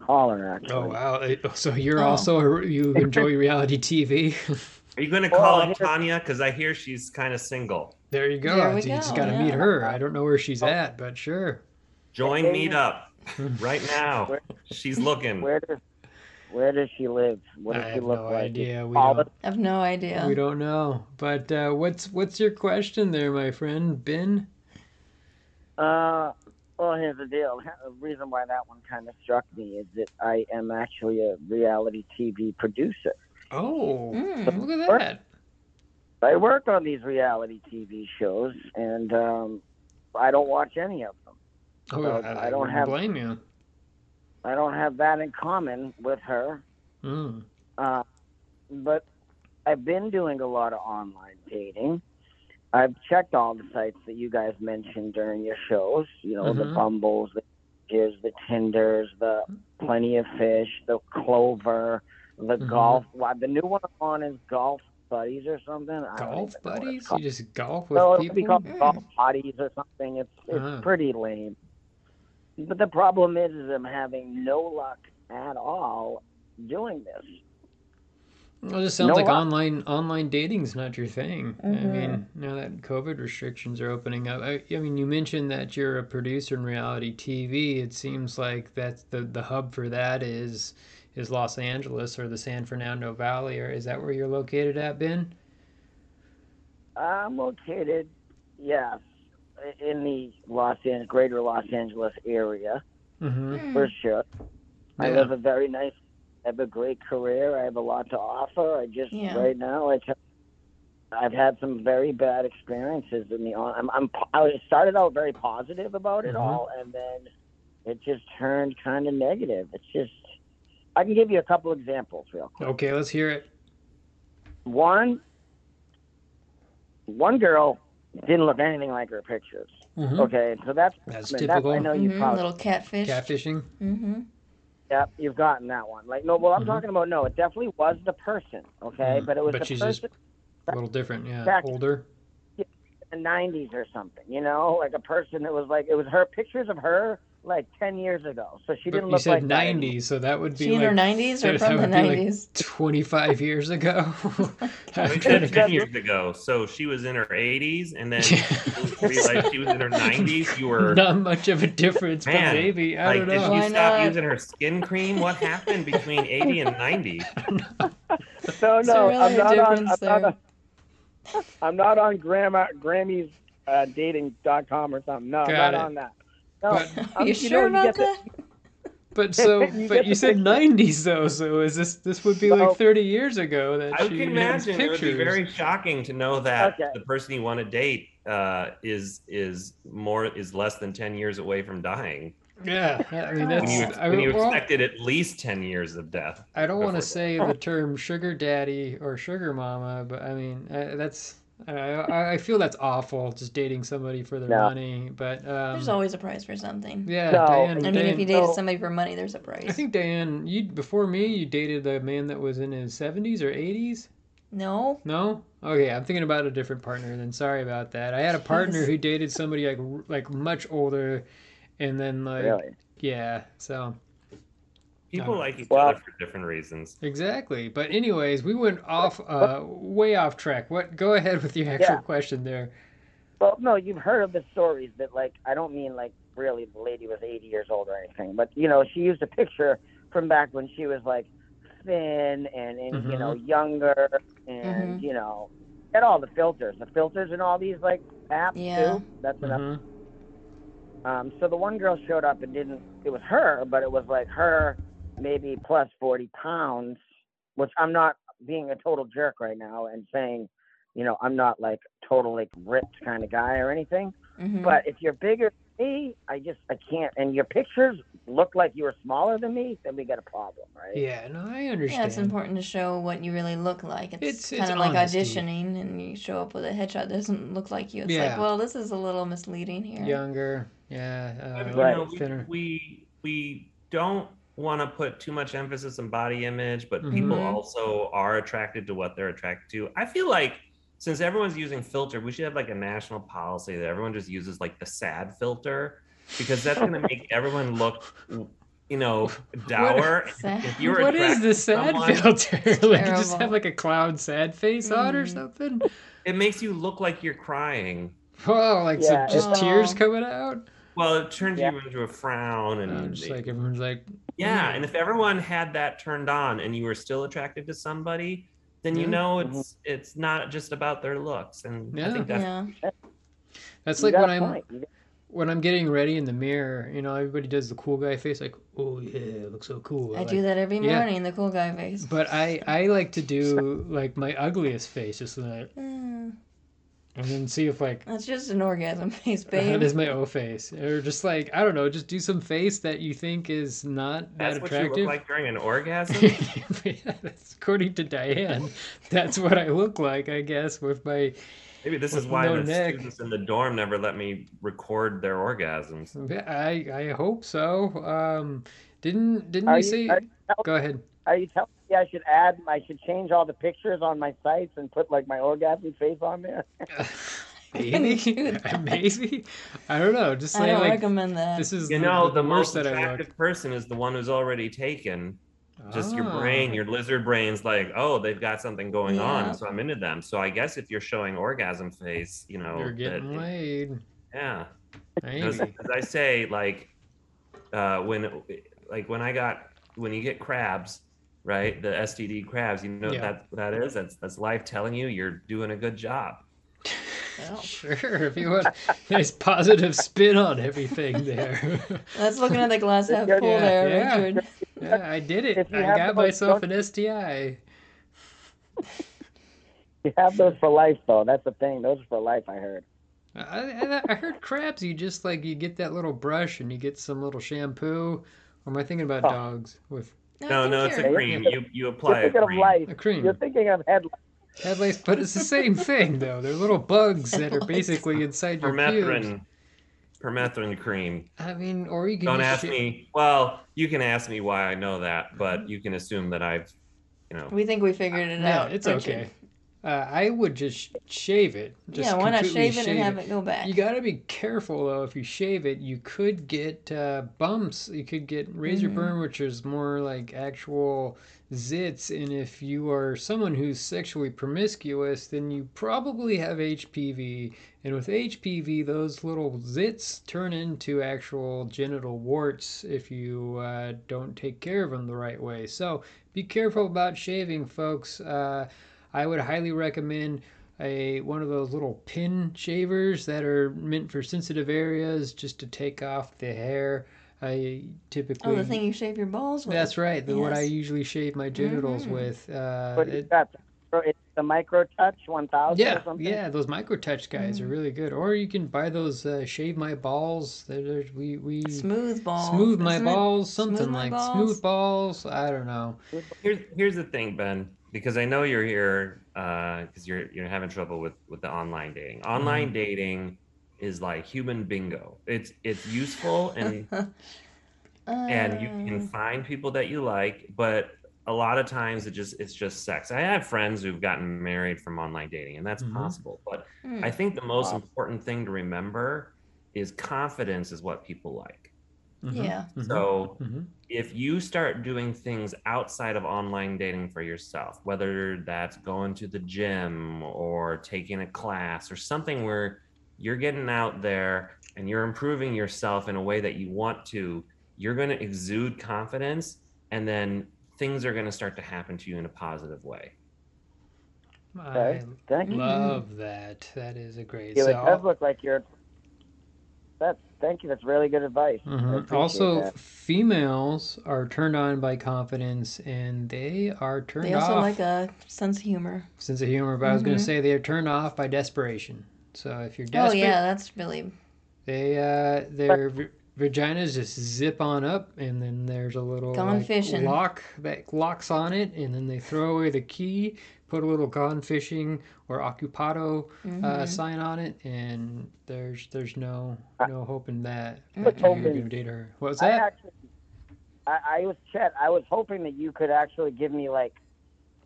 caller, actually. Oh wow! Eh, So you're Oh. also a- you enjoy reality TV? Are you going to Well, call up here's- Tanya? Because I hear she's kind of single. There you go. There we you just got to meet her. I don't know where she's at, but sure. Join Okay. Meetup right now. Where- She's looking. Where does Where does she live? What does I she have look no like? idea. We I have no idea. we don't know. But uh, what's what's your question there, my friend Ben? Uh, well, here's the deal. The reason why that one kind of struck me is that I am actually a reality TV producer. Oh, Mm. look at that. I work on these reality TV shows, and um, I don't watch any of them. Oh, Uh, I, I don't wouldn't have- blame you. I don't have that in common with her. Mm. Uh, but I've been doing a lot of online dating. I've checked all the sites that you guys mentioned during your shows. You know, the Mhm. Bumbles, the Hinges, the Tinders, the Plenty of Fish, the Clover, the Mhm. Golf. Well, the new one I'm on is Golf Buddies or something. Golf even know what it's buddies? You just golf with be people? called Mm. Golf Buddies or something. It's it's Ah. pretty lame. But the problem is, is I'm having no luck at all doing this. Well, it just sounds No, like I- online online dating's not your thing. I Mhm. mean, now that COVID restrictions are opening up, I, I mean, you mentioned that you're a producer in reality TV. It seems like that's the the hub for that is is Los Angeles or the San Fernando Valley, or is that where you're located at, Ben? I'm located, yes, in the Los Angeles, greater Los Angeles area Mm-hmm. Hmm. for sure. I Yeah. live a very nice. I have a great career. I have a lot to offer. I just Yeah. right now I. T- I've had some very bad experiences in the on. I'm, I'm po- I started out very positive about it Mhm. all, and then it just turned kind of negative. It's just. I can give you a couple examples real quick. Okay, let's hear it. One. One girl didn't look anything like her pictures. Mhm. Okay, so that's That's I mean, typical. I know you Mhm, probably little catfish. Catfishing. Mm-hmm. Yeah, you've gotten that one. Like no, well I'm Mhm. talking about no, it definitely was the person, okay, Mhm. but it was But the she's person just a little different. Yeah, Back- older. in the '90s or something, you know, like a person that was like it was her pictures of her like 10 years ago, so she didn't you look said like that anymore. 90s, so that would be She in her 90s or from the would be like 90s? 25 years ago. I I'm said trying to- 10 years ago. So she was in her 80s, and then realized she was in her 90s. You were Not much of a difference, but Man, maybe I like, don't did know. she Why stop not? using her skin cream? What happened between 80 and 90? No, Is no, really I'm not on. I'm not there? on, I'm not on grandma, Grammy's uh, dating.com or something. No, Got I'm not it. on that. No, But- Are I'm- you you know, sure you about the- that? But so, You but you said picture. 90s though, so is this this would be like 30 years ago that I she can had imagine it would be very shocking to know that Okay. the person you want to date uh, is is more is less than 10 years away from dying. Yeah, I mean When that's. you, I, when you well, expected at least 10 years of death. I don't want to before say the term sugar daddy or sugar mama, but I mean uh, that's. I, I I feel that's awful, just dating somebody for their No. money. But um, There's always a price for something. yeah, No, Diane. I mean, Diane- if you dated No. somebody for money, there's a price. I think Diane, you before me, you dated a man that was in his 70s or 80s. no. No? Okay, I'm thinking about a different partner. Then sorry about that. I had a partner who dated somebody like like much older, and then like Really? yeah. So People like each well- other for different reasons. exactly. But anyways, we went off uh way off track. What? Go ahead with your actual Yeah. question there. Well, no, you've heard of the stories that, like, I don't mean like really the lady was 80 years old or anything, but you know, she used a picture from back when she was like thin and, and you know younger, and Mhm. you know, get all the filters, the filters and all these like apps Yeah. too. That's enough. Mhm. Um, so the one girl showed up and didn't. It was her, but it was like her maybe plus 40 pounds, which I'm not being a total jerk right now and saying, you know, I'm not like total like ripped kind of guy or anything. Mhm. But if you're bigger than me, I just I can't. And your pictures look like you were smaller than me, then we got a problem, right? Yeah, no, I understand. yeah, it's important to show what you really look like. It's, It's- it's kind of like auditioning, and you show up with a headshot that doesn't look like you. It's Yeah. like, well, this is a little misleading here. Younger, yeah, I uh, mean, Right. you know, we, we we don't want to put too much emphasis on body image, but people Mhm. also are attracted to what they're attracted to. I feel like since everyone's using filter, we should have like a national policy that everyone just uses like the sad filter because that's going to make everyone look, you know, dour. Sad. If you're What is the sad someone, filter? like you just have like a cloud sad face on or Mm. something? it makes you look like you're crying. Oh, like Yeah. some just tears Oh. coming out? Well, it turns Yeah. you into a frown, and Uh, just it- like everyone's like, Yeah, and if everyone had that turned on and you were still attracted to somebody, then you Yeah. know it's it's not just about their looks. And I think that's Yeah. That's like when I'm point. When I'm getting ready in the mirror, you know, everybody does the cool guy face, like, oh yeah, it looks so cool. I like- do that every Yeah. morning, the cool guy face. But I I like to do like my ugliest face, just like, Mm, and then see if like that's just an orgasm face, that babe. is my O face, or just like I don't know, just do some face that you think is not that that's what you attractive. look like during an orgasm. yeah, that's, according to Diane, that's what I look like, I guess, with my. Maybe this is why no the neck. students in the dorm never let me record their orgasms. I I hope so. Um, didn't didn't Are you you- say? are you tell- Go ahead. Are you telling me I should add? I should change all the pictures on my sites and put like my orgasm face on there? Maybe, maybe. I don't know. Just I say don't like recommend that. this is You the, know, the, the most that I look. attractive person is the one who's already taken. Just your Ah. brain, your lizard brain's like, oh, they've got something going on, Yeah. and so I'm into them. So I guess if you're showing orgasm face, you know, You're getting it- laid. yeah. Maybe. As, as I say, like uh, when like when I got when you get crabs, right? The STD crabs, you know Yeah. what that that is? That's that's life telling you you're doing a good job. Well, Sure, if you want nice positive spin on everything there. that's looking at the glass half full yeah, there, yeah. Richard. yeah, I did it. I got myself an STI. You have those for life, though. That's the thing. Those are for life. I heard. I, I, I heard crabs. You just like you get that little brush and you get some little shampoo. Or am I thinking about Oh. dogs with No, no, it's a cream. You you apply You're a thinking of cream. life. a cream? You're thinking of head lice. Headlights, but it's the same thing though. They're little bugs that are basically inside your pubes. Permethrin, permethrin cream. I mean, or you can Don't just ask sh- me. Well, you can ask me why I know that, but you can assume that I've, you know, We think we figured it Yeah, out. it's Richard. okay. Uh, I would just shave it. Just yeah, why not shave it and have it go back? You got to be careful though. If you shave it, you could get uh, bumps. You could get razor Mhm. burn, which is more like actual zits. And if you are someone who's sexually promiscuous, then you probably have HPV. And with HPV, those little zits turn into actual genital warts if you uh, don't take care of them the right way. So be careful about shaving, folks. I would highly recommend a one of those little pin shavers that are meant for sensitive areas just to take off the hair. I typically oh, the thing you shave your balls with. that's right. The what I usually shave my genitals Mhm. with. Uh, What do you it- got? It's the micro touch 1000 yeah, or something. yeah, those micro touch guys are Mhm. really good. Or you can buy those uh, shave my balls. They're, they're- we we Smooth balls. smooth my isn't balls, something Smooth like balls? smooth balls. I don't know. here's here's the thing, Ben, because I know you're here because you're you're having trouble with with the online dating. Online dating is like human bingo. It's it's useful and and you can find people that you like, but a lot of times it just it's just sex. I have friends who've gotten married from online dating, and that's Mhm. possible. But hmm. I think the most Wow. important thing to remember is confidence is what people like. Mhm, Yeah. mhm, So mhm. if you start doing things outside of online dating for yourself, whether that's going to the gym or taking a class or something where you're getting out there and you're improving yourself in a way that you want to, you're going to exude confidence and then things are going to start to happen to you in a positive way. Okay. I Thank you. love that. That is a great. Yeah, so it does look like you're. That's thank you. That's really good advice. I Mhm. Also, that. females are turned on by confidence, and they are turned They also off like a sense of humor. sense of humor. But I was going to say they are turned off by desperation. So if you're Oh yeah, that's really they uh, their v- vaginas just zip on up, and then there's a little Gone like, fishing. lock that locks on it, and then they throw away the key, put a little gone fishing or occupado uh, mhm. sign on it, and there's there's no no hope in that I that was you're hoping- gonna date her. What was I that? actually, I, I was Chet. I was hoping that you could actually give me like,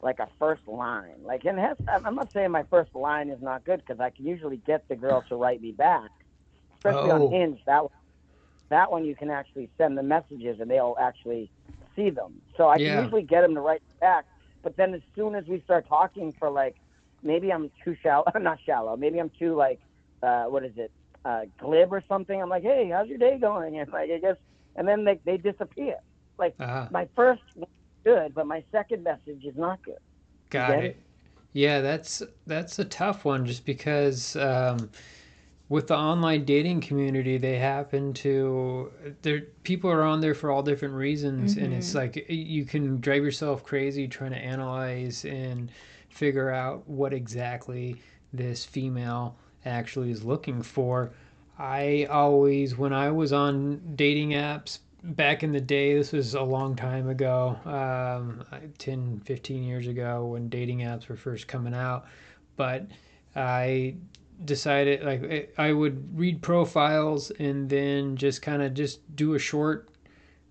like a first line. Like, and has, I'm I'm not saying my first line is not good because I can usually get the girl to write me back, especially Oh. on Hinge. That one- that one you can actually send the messages and they'll actually see them. So I Yeah. can usually get them to write back. But then as soon as we start talking for like, maybe I'm too shallow, not shallow. Maybe I'm too like, uh, what is it, uh, glib or something. I'm like, hey, how's your day going? And like, I guess, and then they they disappear. Ah. My first good, but my second message is not good. Got it. it? Yeah, that's that's a tough one just because um, with the online dating community, they happen to there people are on there for all different reasons, and it's Mhm. like you can drive yourself crazy trying to analyze and figure out what exactly this female actually is looking for. I always, when I was on dating apps back in the day, this was a long time ago, um, 10, 15 years ago when dating apps were first coming out. But I decided, like, I would read profiles and then just kind of just do a short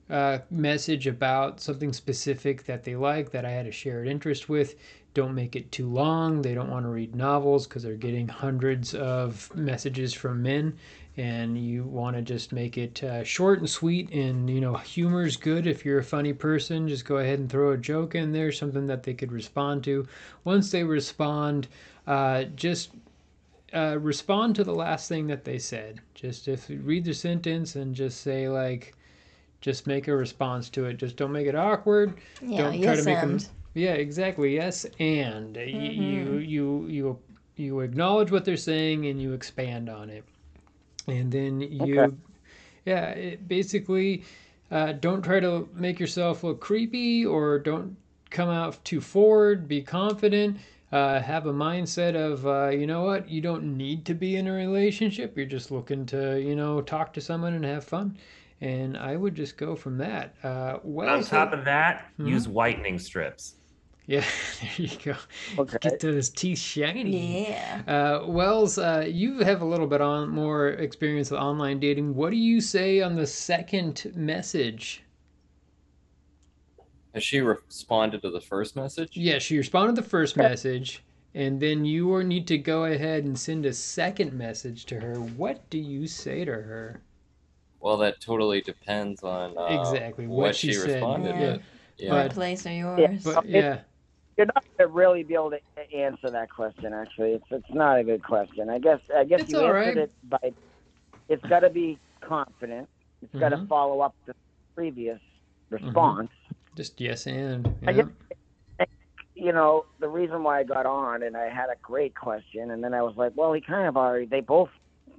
uh, message about something specific that they like that I had a shared interest with. Don't make it too long. They don't want to read novels because they're getting hundreds of messages from men, and you want to just make it uh, short and sweet. And you know, humor's good if you're a funny person. Just go ahead and throw a joke in there, something that they could respond to. Once they respond, uh, just uh, respond to the last thing that they said. Just if you read the sentence and just say like, just make a response to it. Just don't make it awkward. Yeah, Don't try yes to make them. Yeah, exactly. Yes, and Y- you you you you acknowledge what they're saying and you expand on it, and then you, Okay. yeah, it basically uh, don't try to make yourself look creepy or don't come out too forward. Be confident. Uh, have a mindset of uh, you know what you don't need to be in a relationship. You're just looking to you know talk to someone and have fun. And I would just go from that. Uh, well, on so- top of that, Mhm. use whitening strips. yeah, there you go. Okay. Get those teeth shiny. Yeah. Uh, Wells, uh, you have a little bit on more experience with online dating. What do you say on the second message? Has she responded to the first message? Yes, she responded to the first message, and then you will need to go ahead and send a second message to her. What do you say to her? Well, that totally depends on uh, Exactly, what what, she she, said, responded yeah. with. Yeah. But- What place are yours? Yeah. But yeah, You're not gonna really be able to answer that question. Actually, it's it's not a good question. I guess I guess It's you all answered right. it by. It's got to be confident. It's got to follow up the previous Mm-hmm. Just yes and. Yeah. You know, the reason why I got on and I had a great question, and then I was like, well, he kind of already. They both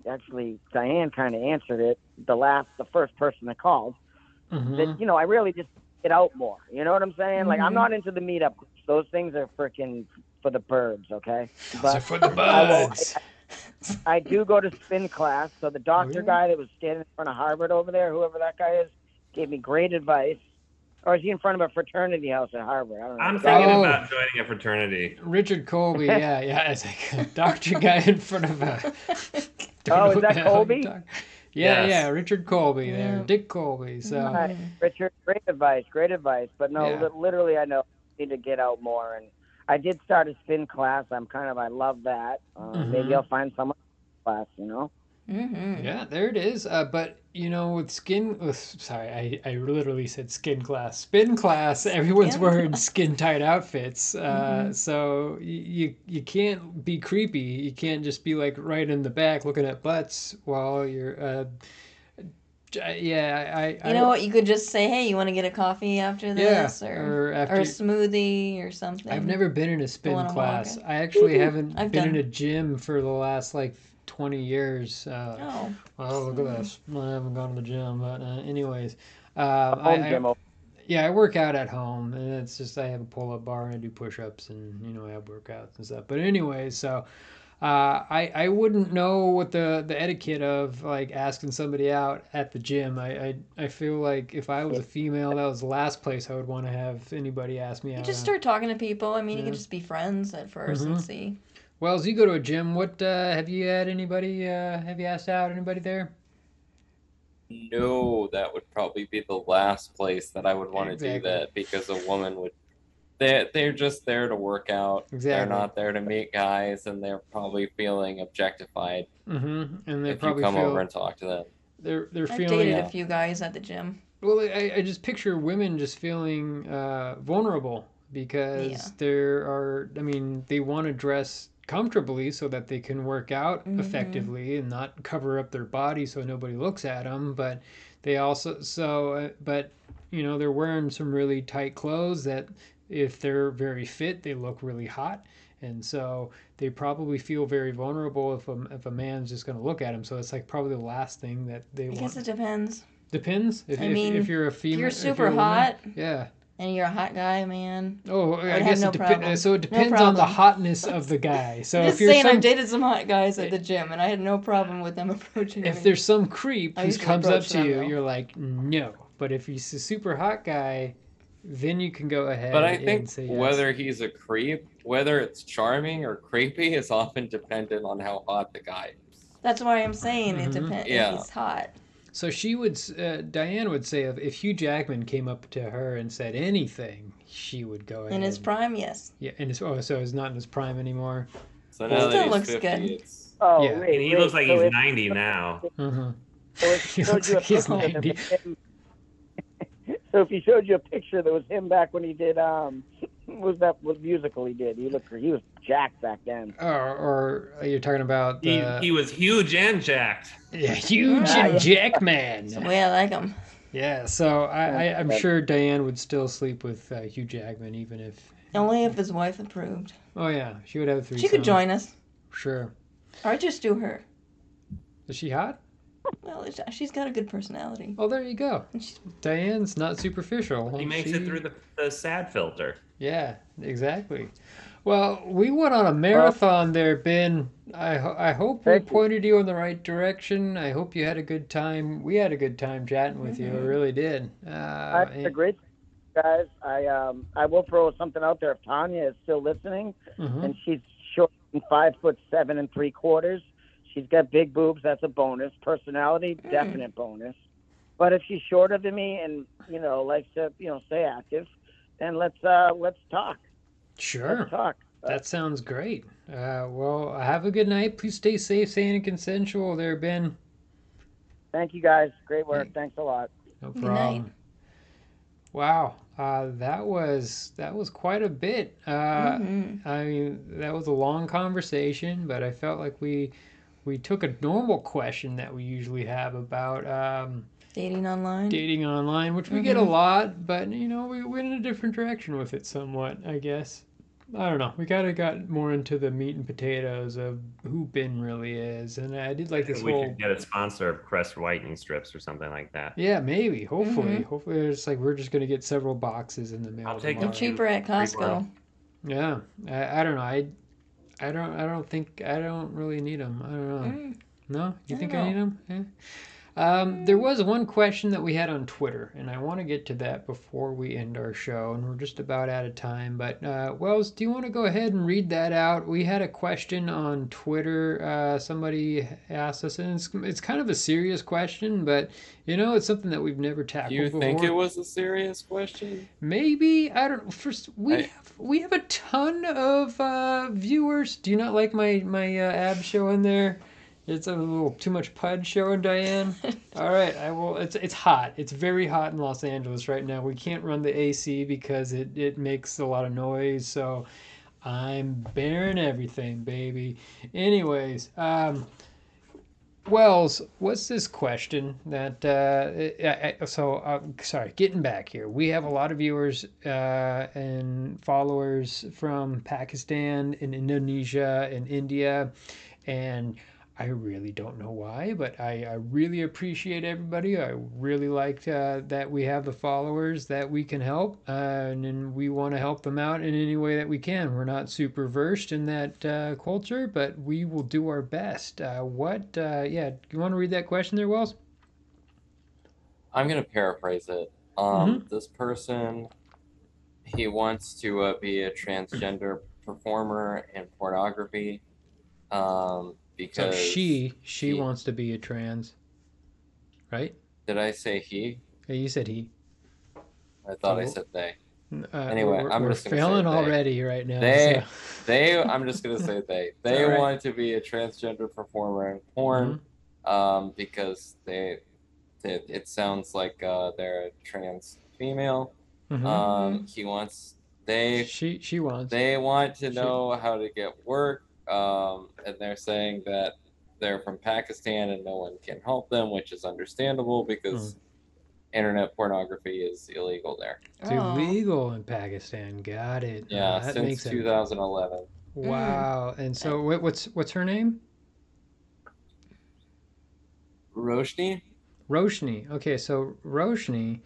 actually. Diane kind of answered it. The last, the first person that called. Mhm. that you know I really just get out more. You know what I'm saying? Like I'm Mhm. not into the meetup. Those things are freaking for the birds, okay? So for the I will- buds. I do go to spin class. So the doctor yeah? guy that was standing in front of Harvard over there, whoever that guy is, gave me great advice. Or is he in front of a fraternity house at Harvard? I don't know. I'm thinking Oh. about joining a fraternity. Richard Colby, yeah, yeah, it's like a doctor guy in front of a. Don't Oh, is that Colby? you're Yeah, Yes. yeah, Richard Colby there, Yeah. Dick Colby. So Right. Richard, great advice, great advice. But no, Yeah. li- literally, I know I need to get out more. And I did start a spin class. I'm kind of, I love that. Uh, Mhm. Maybe I'll find someone class. You know. Mm-hmm. yeah, there it is. Uh, but you know, with skin, with, sorry, I, I literally said skin class, spin class. Everyone's wearing skin tight outfits, uh, Mhm. so you you can't be creepy. You can't just be like right in the back looking at butts while you're. Uh, yeah, I. I You know what? You could just say, "Hey, you want to get a coffee after this, or or or, after. a smoothie, or something." I've never been in a spin class. I actually haven't I've been in a gym for the last like 20 years. Uh, Oh, well, look at this. I haven't gone to the gym, but uh, anyways, uh, I, Home I- yeah, I work out at home, and it's just I have a pull-up bar and I do push-ups, and you know I have workouts and stuff. But anyways, so. Uh, I, I wouldn't know what the, the etiquette of like asking somebody out at the gym. I, I, I feel like if I was a female, that was the last place I would want to have anybody ask me you out. just start talking to people. I mean, you can just be friends at 1st and Mhm. see. Well, as you go to a gym, what uh, have you had anybody? Uh, have you asked out anybody there? No, that would probably be the last place that I would want to do that because a woman would. They're, they're just there to work out. Exactly. They're not there to meet guys, and they're probably feeling objectified Mm-hmm. And they if you probably come feel over and talk to them. they're they're I've feeling. dated a few guys at the gym. Well, I, I just picture women just feeling uh, vulnerable because Yeah. there are. I mean, they want to dress comfortably so that they can work out Mhm. effectively and not cover up their body so nobody looks at them. But they also so uh, but you know they're wearing some really tight clothes that if they're very fit they look really hot and so they probably feel very vulnerable if a, if a man's just going to look at them so it's like probably the last thing that they I want guess it depends. Depends. If, I if, mean, if you're a female, you're super woman- hot yeah. And you're a hot guy, man. Oh, I have guess no it depends. So it No depends on the hotness of the guy. So I'm if you're saying, some, I've dated some hot guys at the gym, and I had no problem with them approaching me. if me. there's some creep who comes up to you, though. you're like, no. But if he's a super hot guy, then you can go ahead. But I and think say yes. whether he's a creep, whether it's charming or creepy, is often dependent on how hot the guy is. That's why I'm saying it Mhm. depends. Yeah. If he's hot. So she would, uh, Diane would say, if, if Hugh Jackman came up to her and said anything, she would go ahead. In his prime, yes. Yeah, in his, oh, so he's not in his prime anymore. So He now that still looks 50, good. it's Oh, Yeah. wait, And he wait, looks like so he's 90 now. hmm So if He he looks like he's 90. him, so if he showed you a picture that was him back when he did um, was that what musical he did? He looked he was jacked back then. Or, or you're talking about He, the he was huge and jacked. yeah, huge Yeah, and yeah. Jackman. The way I like him. Yeah, so I, I, I'm sure Diane would still sleep with uh, Hugh Jackman, even if. Only if his wife approved. Oh yeah, she would have three. She could join us. sure. Or just do her. Is she hot? Well, she's got a good personality. Oh, there you go. Diane's not superficial. He makes She- it through the, the sad filter. Yeah, exactly. Well, we went on a marathon there, Ben. I ho- I hope we Thank you. pointed you in the right direction. I hope you had a good time. We had a good time chatting with you. We really did. Uh, I had a and- great guys. I um I will throw something out there if Tanya is still listening Mhm. and she's short and five foot seven and three quarters. She's got big boobs, that's a bonus. Personality, Mm. definite bonus. But if she's shorter than me and, you know, likes to, you know, stay active, then let's uh let's talk. Sure. Let's talk. Uh, That sounds great. Uh, well, have a good night. Please stay safe, sane, and consensual there, Ben. thank you guys. Great work. Thanks a lot. No problem. Wow, uh, that was that was quite a bit. Uh, Mhm. I mean, that was a long conversation, but I felt like we we took a normal question that we usually have about um, Dating online. dating online, which we get a Mhm. lot, but you know, we went in a different direction with it somewhat, I guess. I don't know. We kind of got more into the meat and potatoes of who Ben really is, and I did like this we whole. should get a sponsor of Crest whitening strips or something like that. Yeah, maybe. Hopefully, Mhm. hopefully, it's like we're just gonna get several boxes in the mail. I'll take tomorrow. They're cheaper at Costco. Yeah, I, I don't know. I, I don't. I don't think. I don't really need them. I don't know. Mm. No, you I think I need them? Eh. Um, there was one question that we had on Twitter, and I want to get to that before we end our show, and we're just about out of time. But uh, Wells, do you want to go ahead and read that out? We had a question on Twitter. Uh, somebody asked us, and it's, it's kind of a serious question, but you know, it's something that we've never tackled you before. think it was a serious question? Maybe I don't. First, we I- have we have a ton of uh, viewers. Do you not like my my uh, ab show in there? It's a little too much pud showing, Diane. All right, I will. It's it's hot. It's very hot in Los Angeles right now. We can't run the AC because it it makes a lot of noise. So I'm bearing everything, baby. Anyways, um, Wells, what's this question that? Uh, I, I, so, uh, sorry, getting back here. We have a lot of viewers uh, and followers from Pakistan and Indonesia and India, and I really don't know why, but I, I really appreciate everybody. I really like uh, that we have the followers that we can help, uh, and, then we want to help them out in any way that we can. We're not super versed in that uh, culture, but we will do our best. Uh, what? Uh, yeah, do you want to read that question there, Wells? I'm gonna paraphrase it. Um, This person, he wants to uh, be a transgender performer in pornography. Um, So because she she he- wants to be a trans, right? did I say he? Yeah, you said he. I thought I said they. Uh, Anyway, we're, I'm we're just failing they. already right now. They- so- They, I'm just gonna say they. They right. want to be a transgender performer in porn, Mm-hmm. um, because they, it, it sounds like uh, they're a trans female. Mhm. Um, he wants they she she wants. they want to She- know how to get work, um, and they're saying that they're from Pakistan and no one can help them, which is understandable because internet pornography is illegal there. It's Oh. illegal in Pakistan. Got it. Yeah, Uh, that since makes sense. 2011. Wow. And so what, what's what's her name? Roshni, Roshni. Okay, so Roshni.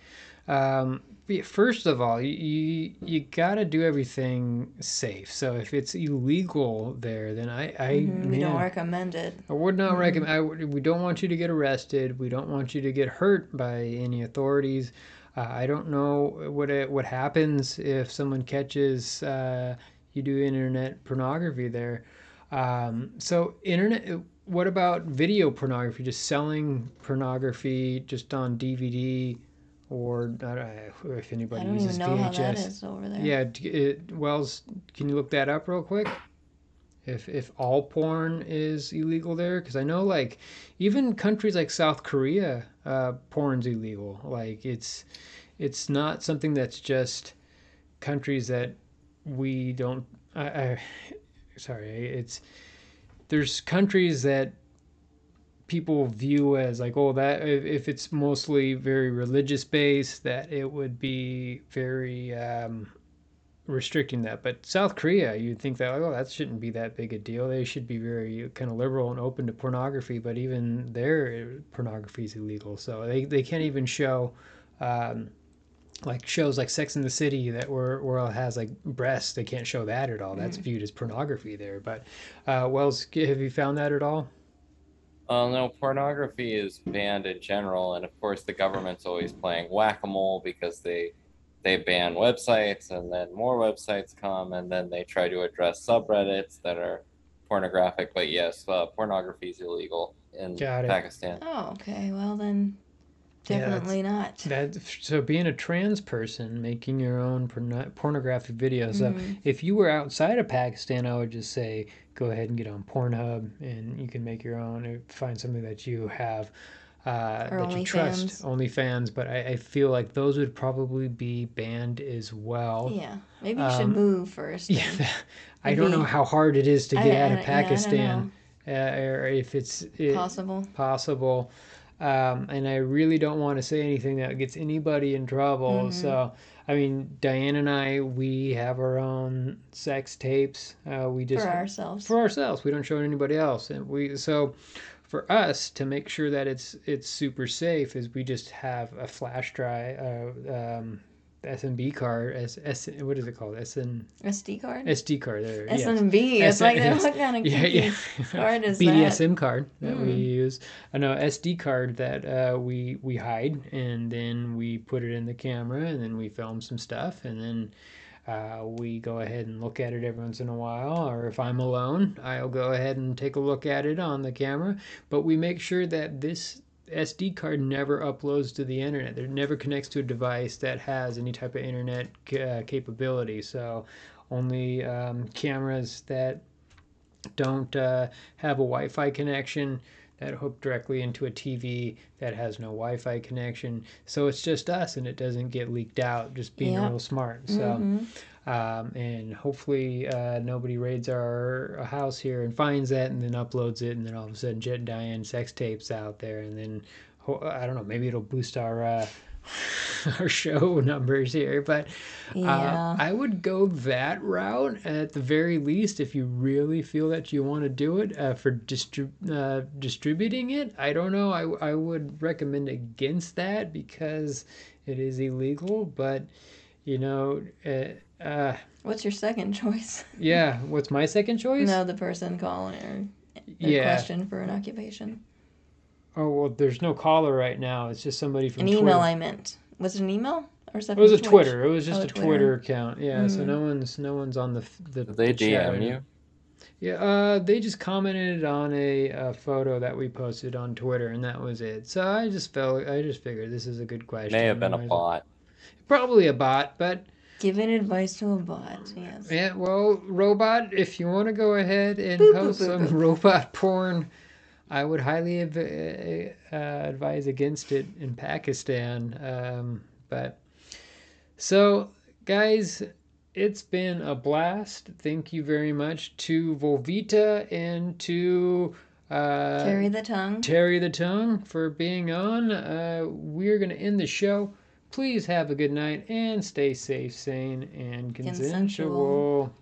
Um, be- first of all, you you, you got to do everything safe. So if it's illegal there, then I I Mhm, we don't recommend it. I would not Mhm. recommend. I would, we don't want you to get arrested. We don't want you to get hurt by any authorities. Uh, I don't know what it, what happens if someone catches uh, you do internet pornography there. Um, so internet. What about video pornography? Just selling pornography just on DVD, or I don't know if anybody uses even know how that VHS. over there. Yeah, it, Wells, can you look that up real quick? If if all porn is illegal there, because I know like even countries like South Korea, uh, porn's illegal. Like it's it's not something that's just countries that we don't. I, I sorry, it's there's countries that people view as like oh that if, it's mostly very religious based that it would be very um restricting that. But South Korea, you'd think that oh that shouldn't be that big a deal. They should be very kind of liberal and open to pornography. But even their pornography is illegal, so they they can't even show. Um, like shows like Sex in the City that where where it has like breasts, they can't show that at all. That's viewed as pornography there. But uh, Wells, have you found that at all? Uh, no, pornography is banned in general, and of course the government's always playing whack-a-mole because they they ban websites, and then more websites come, and then they try to address subreddits that are pornographic. But yes, uh, pornography is illegal in Got it. Pakistan. Oh, okay. Well then, Yeah, definitely not. That so being a trans person making your own porno- pornographic videos. So Mhm. if you were outside of Pakistan, I would just say go ahead and get on Pornhub, and you can make your own. Or find something that you have uh, that you trust. OnlyFans. OnlyFans, but I, I feel like those would probably be banned as well. Yeah, maybe you should Um, move first. Yeah, I don't know how hard it is to get I out of yeah, I don't Pakistan, uh, or if it's it, possible. possible. Um, and I really don't want to say anything that gets anybody in trouble. Mhm. So, I mean, Diane and I, we have our own sex tapes. Uh, we just for ourselves. for ourselves. We don't show it to anybody else. And we so for us to make sure that it's it's super safe is we just have a flash drive, uh, um, SMB card, S, S what is it called? SN SD card. SD card. There, yes. SNB. It's like yes. what kind of Yeah, yeah. card is that? BDSM card that we Mm. use. I know SD card that uh, we we hide and then we put it in the camera and then we film some stuff and then uh, we go ahead and look at it every once in a while. Or if I'm alone, I'll go ahead and take a look at it on the camera. But we make sure that this SD card never uploads to the internet. It never connects to a device that has any type of internet uh, capability. So only um, cameras that don't uh, have a Wi-Fi connection that hook directly into a TV that has no Wi-Fi connection. So it's just us, and it doesn't get leaked out. Just being Yep. real smart. So. Mhm. Um, and hopefully uh, nobody raids our house here and finds that and then uploads it and then all of a sudden Chet and Diane sex tapes out there and then I don't know maybe it'll boost our uh, our show numbers here but uh, I would go that route at the very least if you really feel that you want to do it uh, for distrib- uh, distributing it. I don't know. I, I would recommend against that because it is illegal but you know uh, What's your second choice? yeah, what's my second choice? No, the person calling or the yeah. question for an occupation. Oh well, there's no caller right now. It's just somebody from An Twitter. email, I meant. Was it an email or something? It something? was a Twitter. It was just Oh, a Twitter. Twitter account. Yeah. So Mm. no one's no one's on the the. Did they the chat DM right you? Yeah. Uh, they just commented on a, uh photo that we posted on Twitter, and that was it. So I just felt I just figured this is a good question. May have been a Might as well- bot. Probably a bot, but Giving advice to a bot. Yes. Yeah, well, robot, if you want to go ahead and Boop, post boop, some boop. robot porn, I would highly adv- uh, advise against it in Pakistan. Um, but so, guys, it's been a blast. Thank you very much to Volvita and to uh, Carry the tongue. Terry the Tongue for being on. Uh, we're going to end the show. Please have a good night and stay safe, sane, and consensual. Consensual.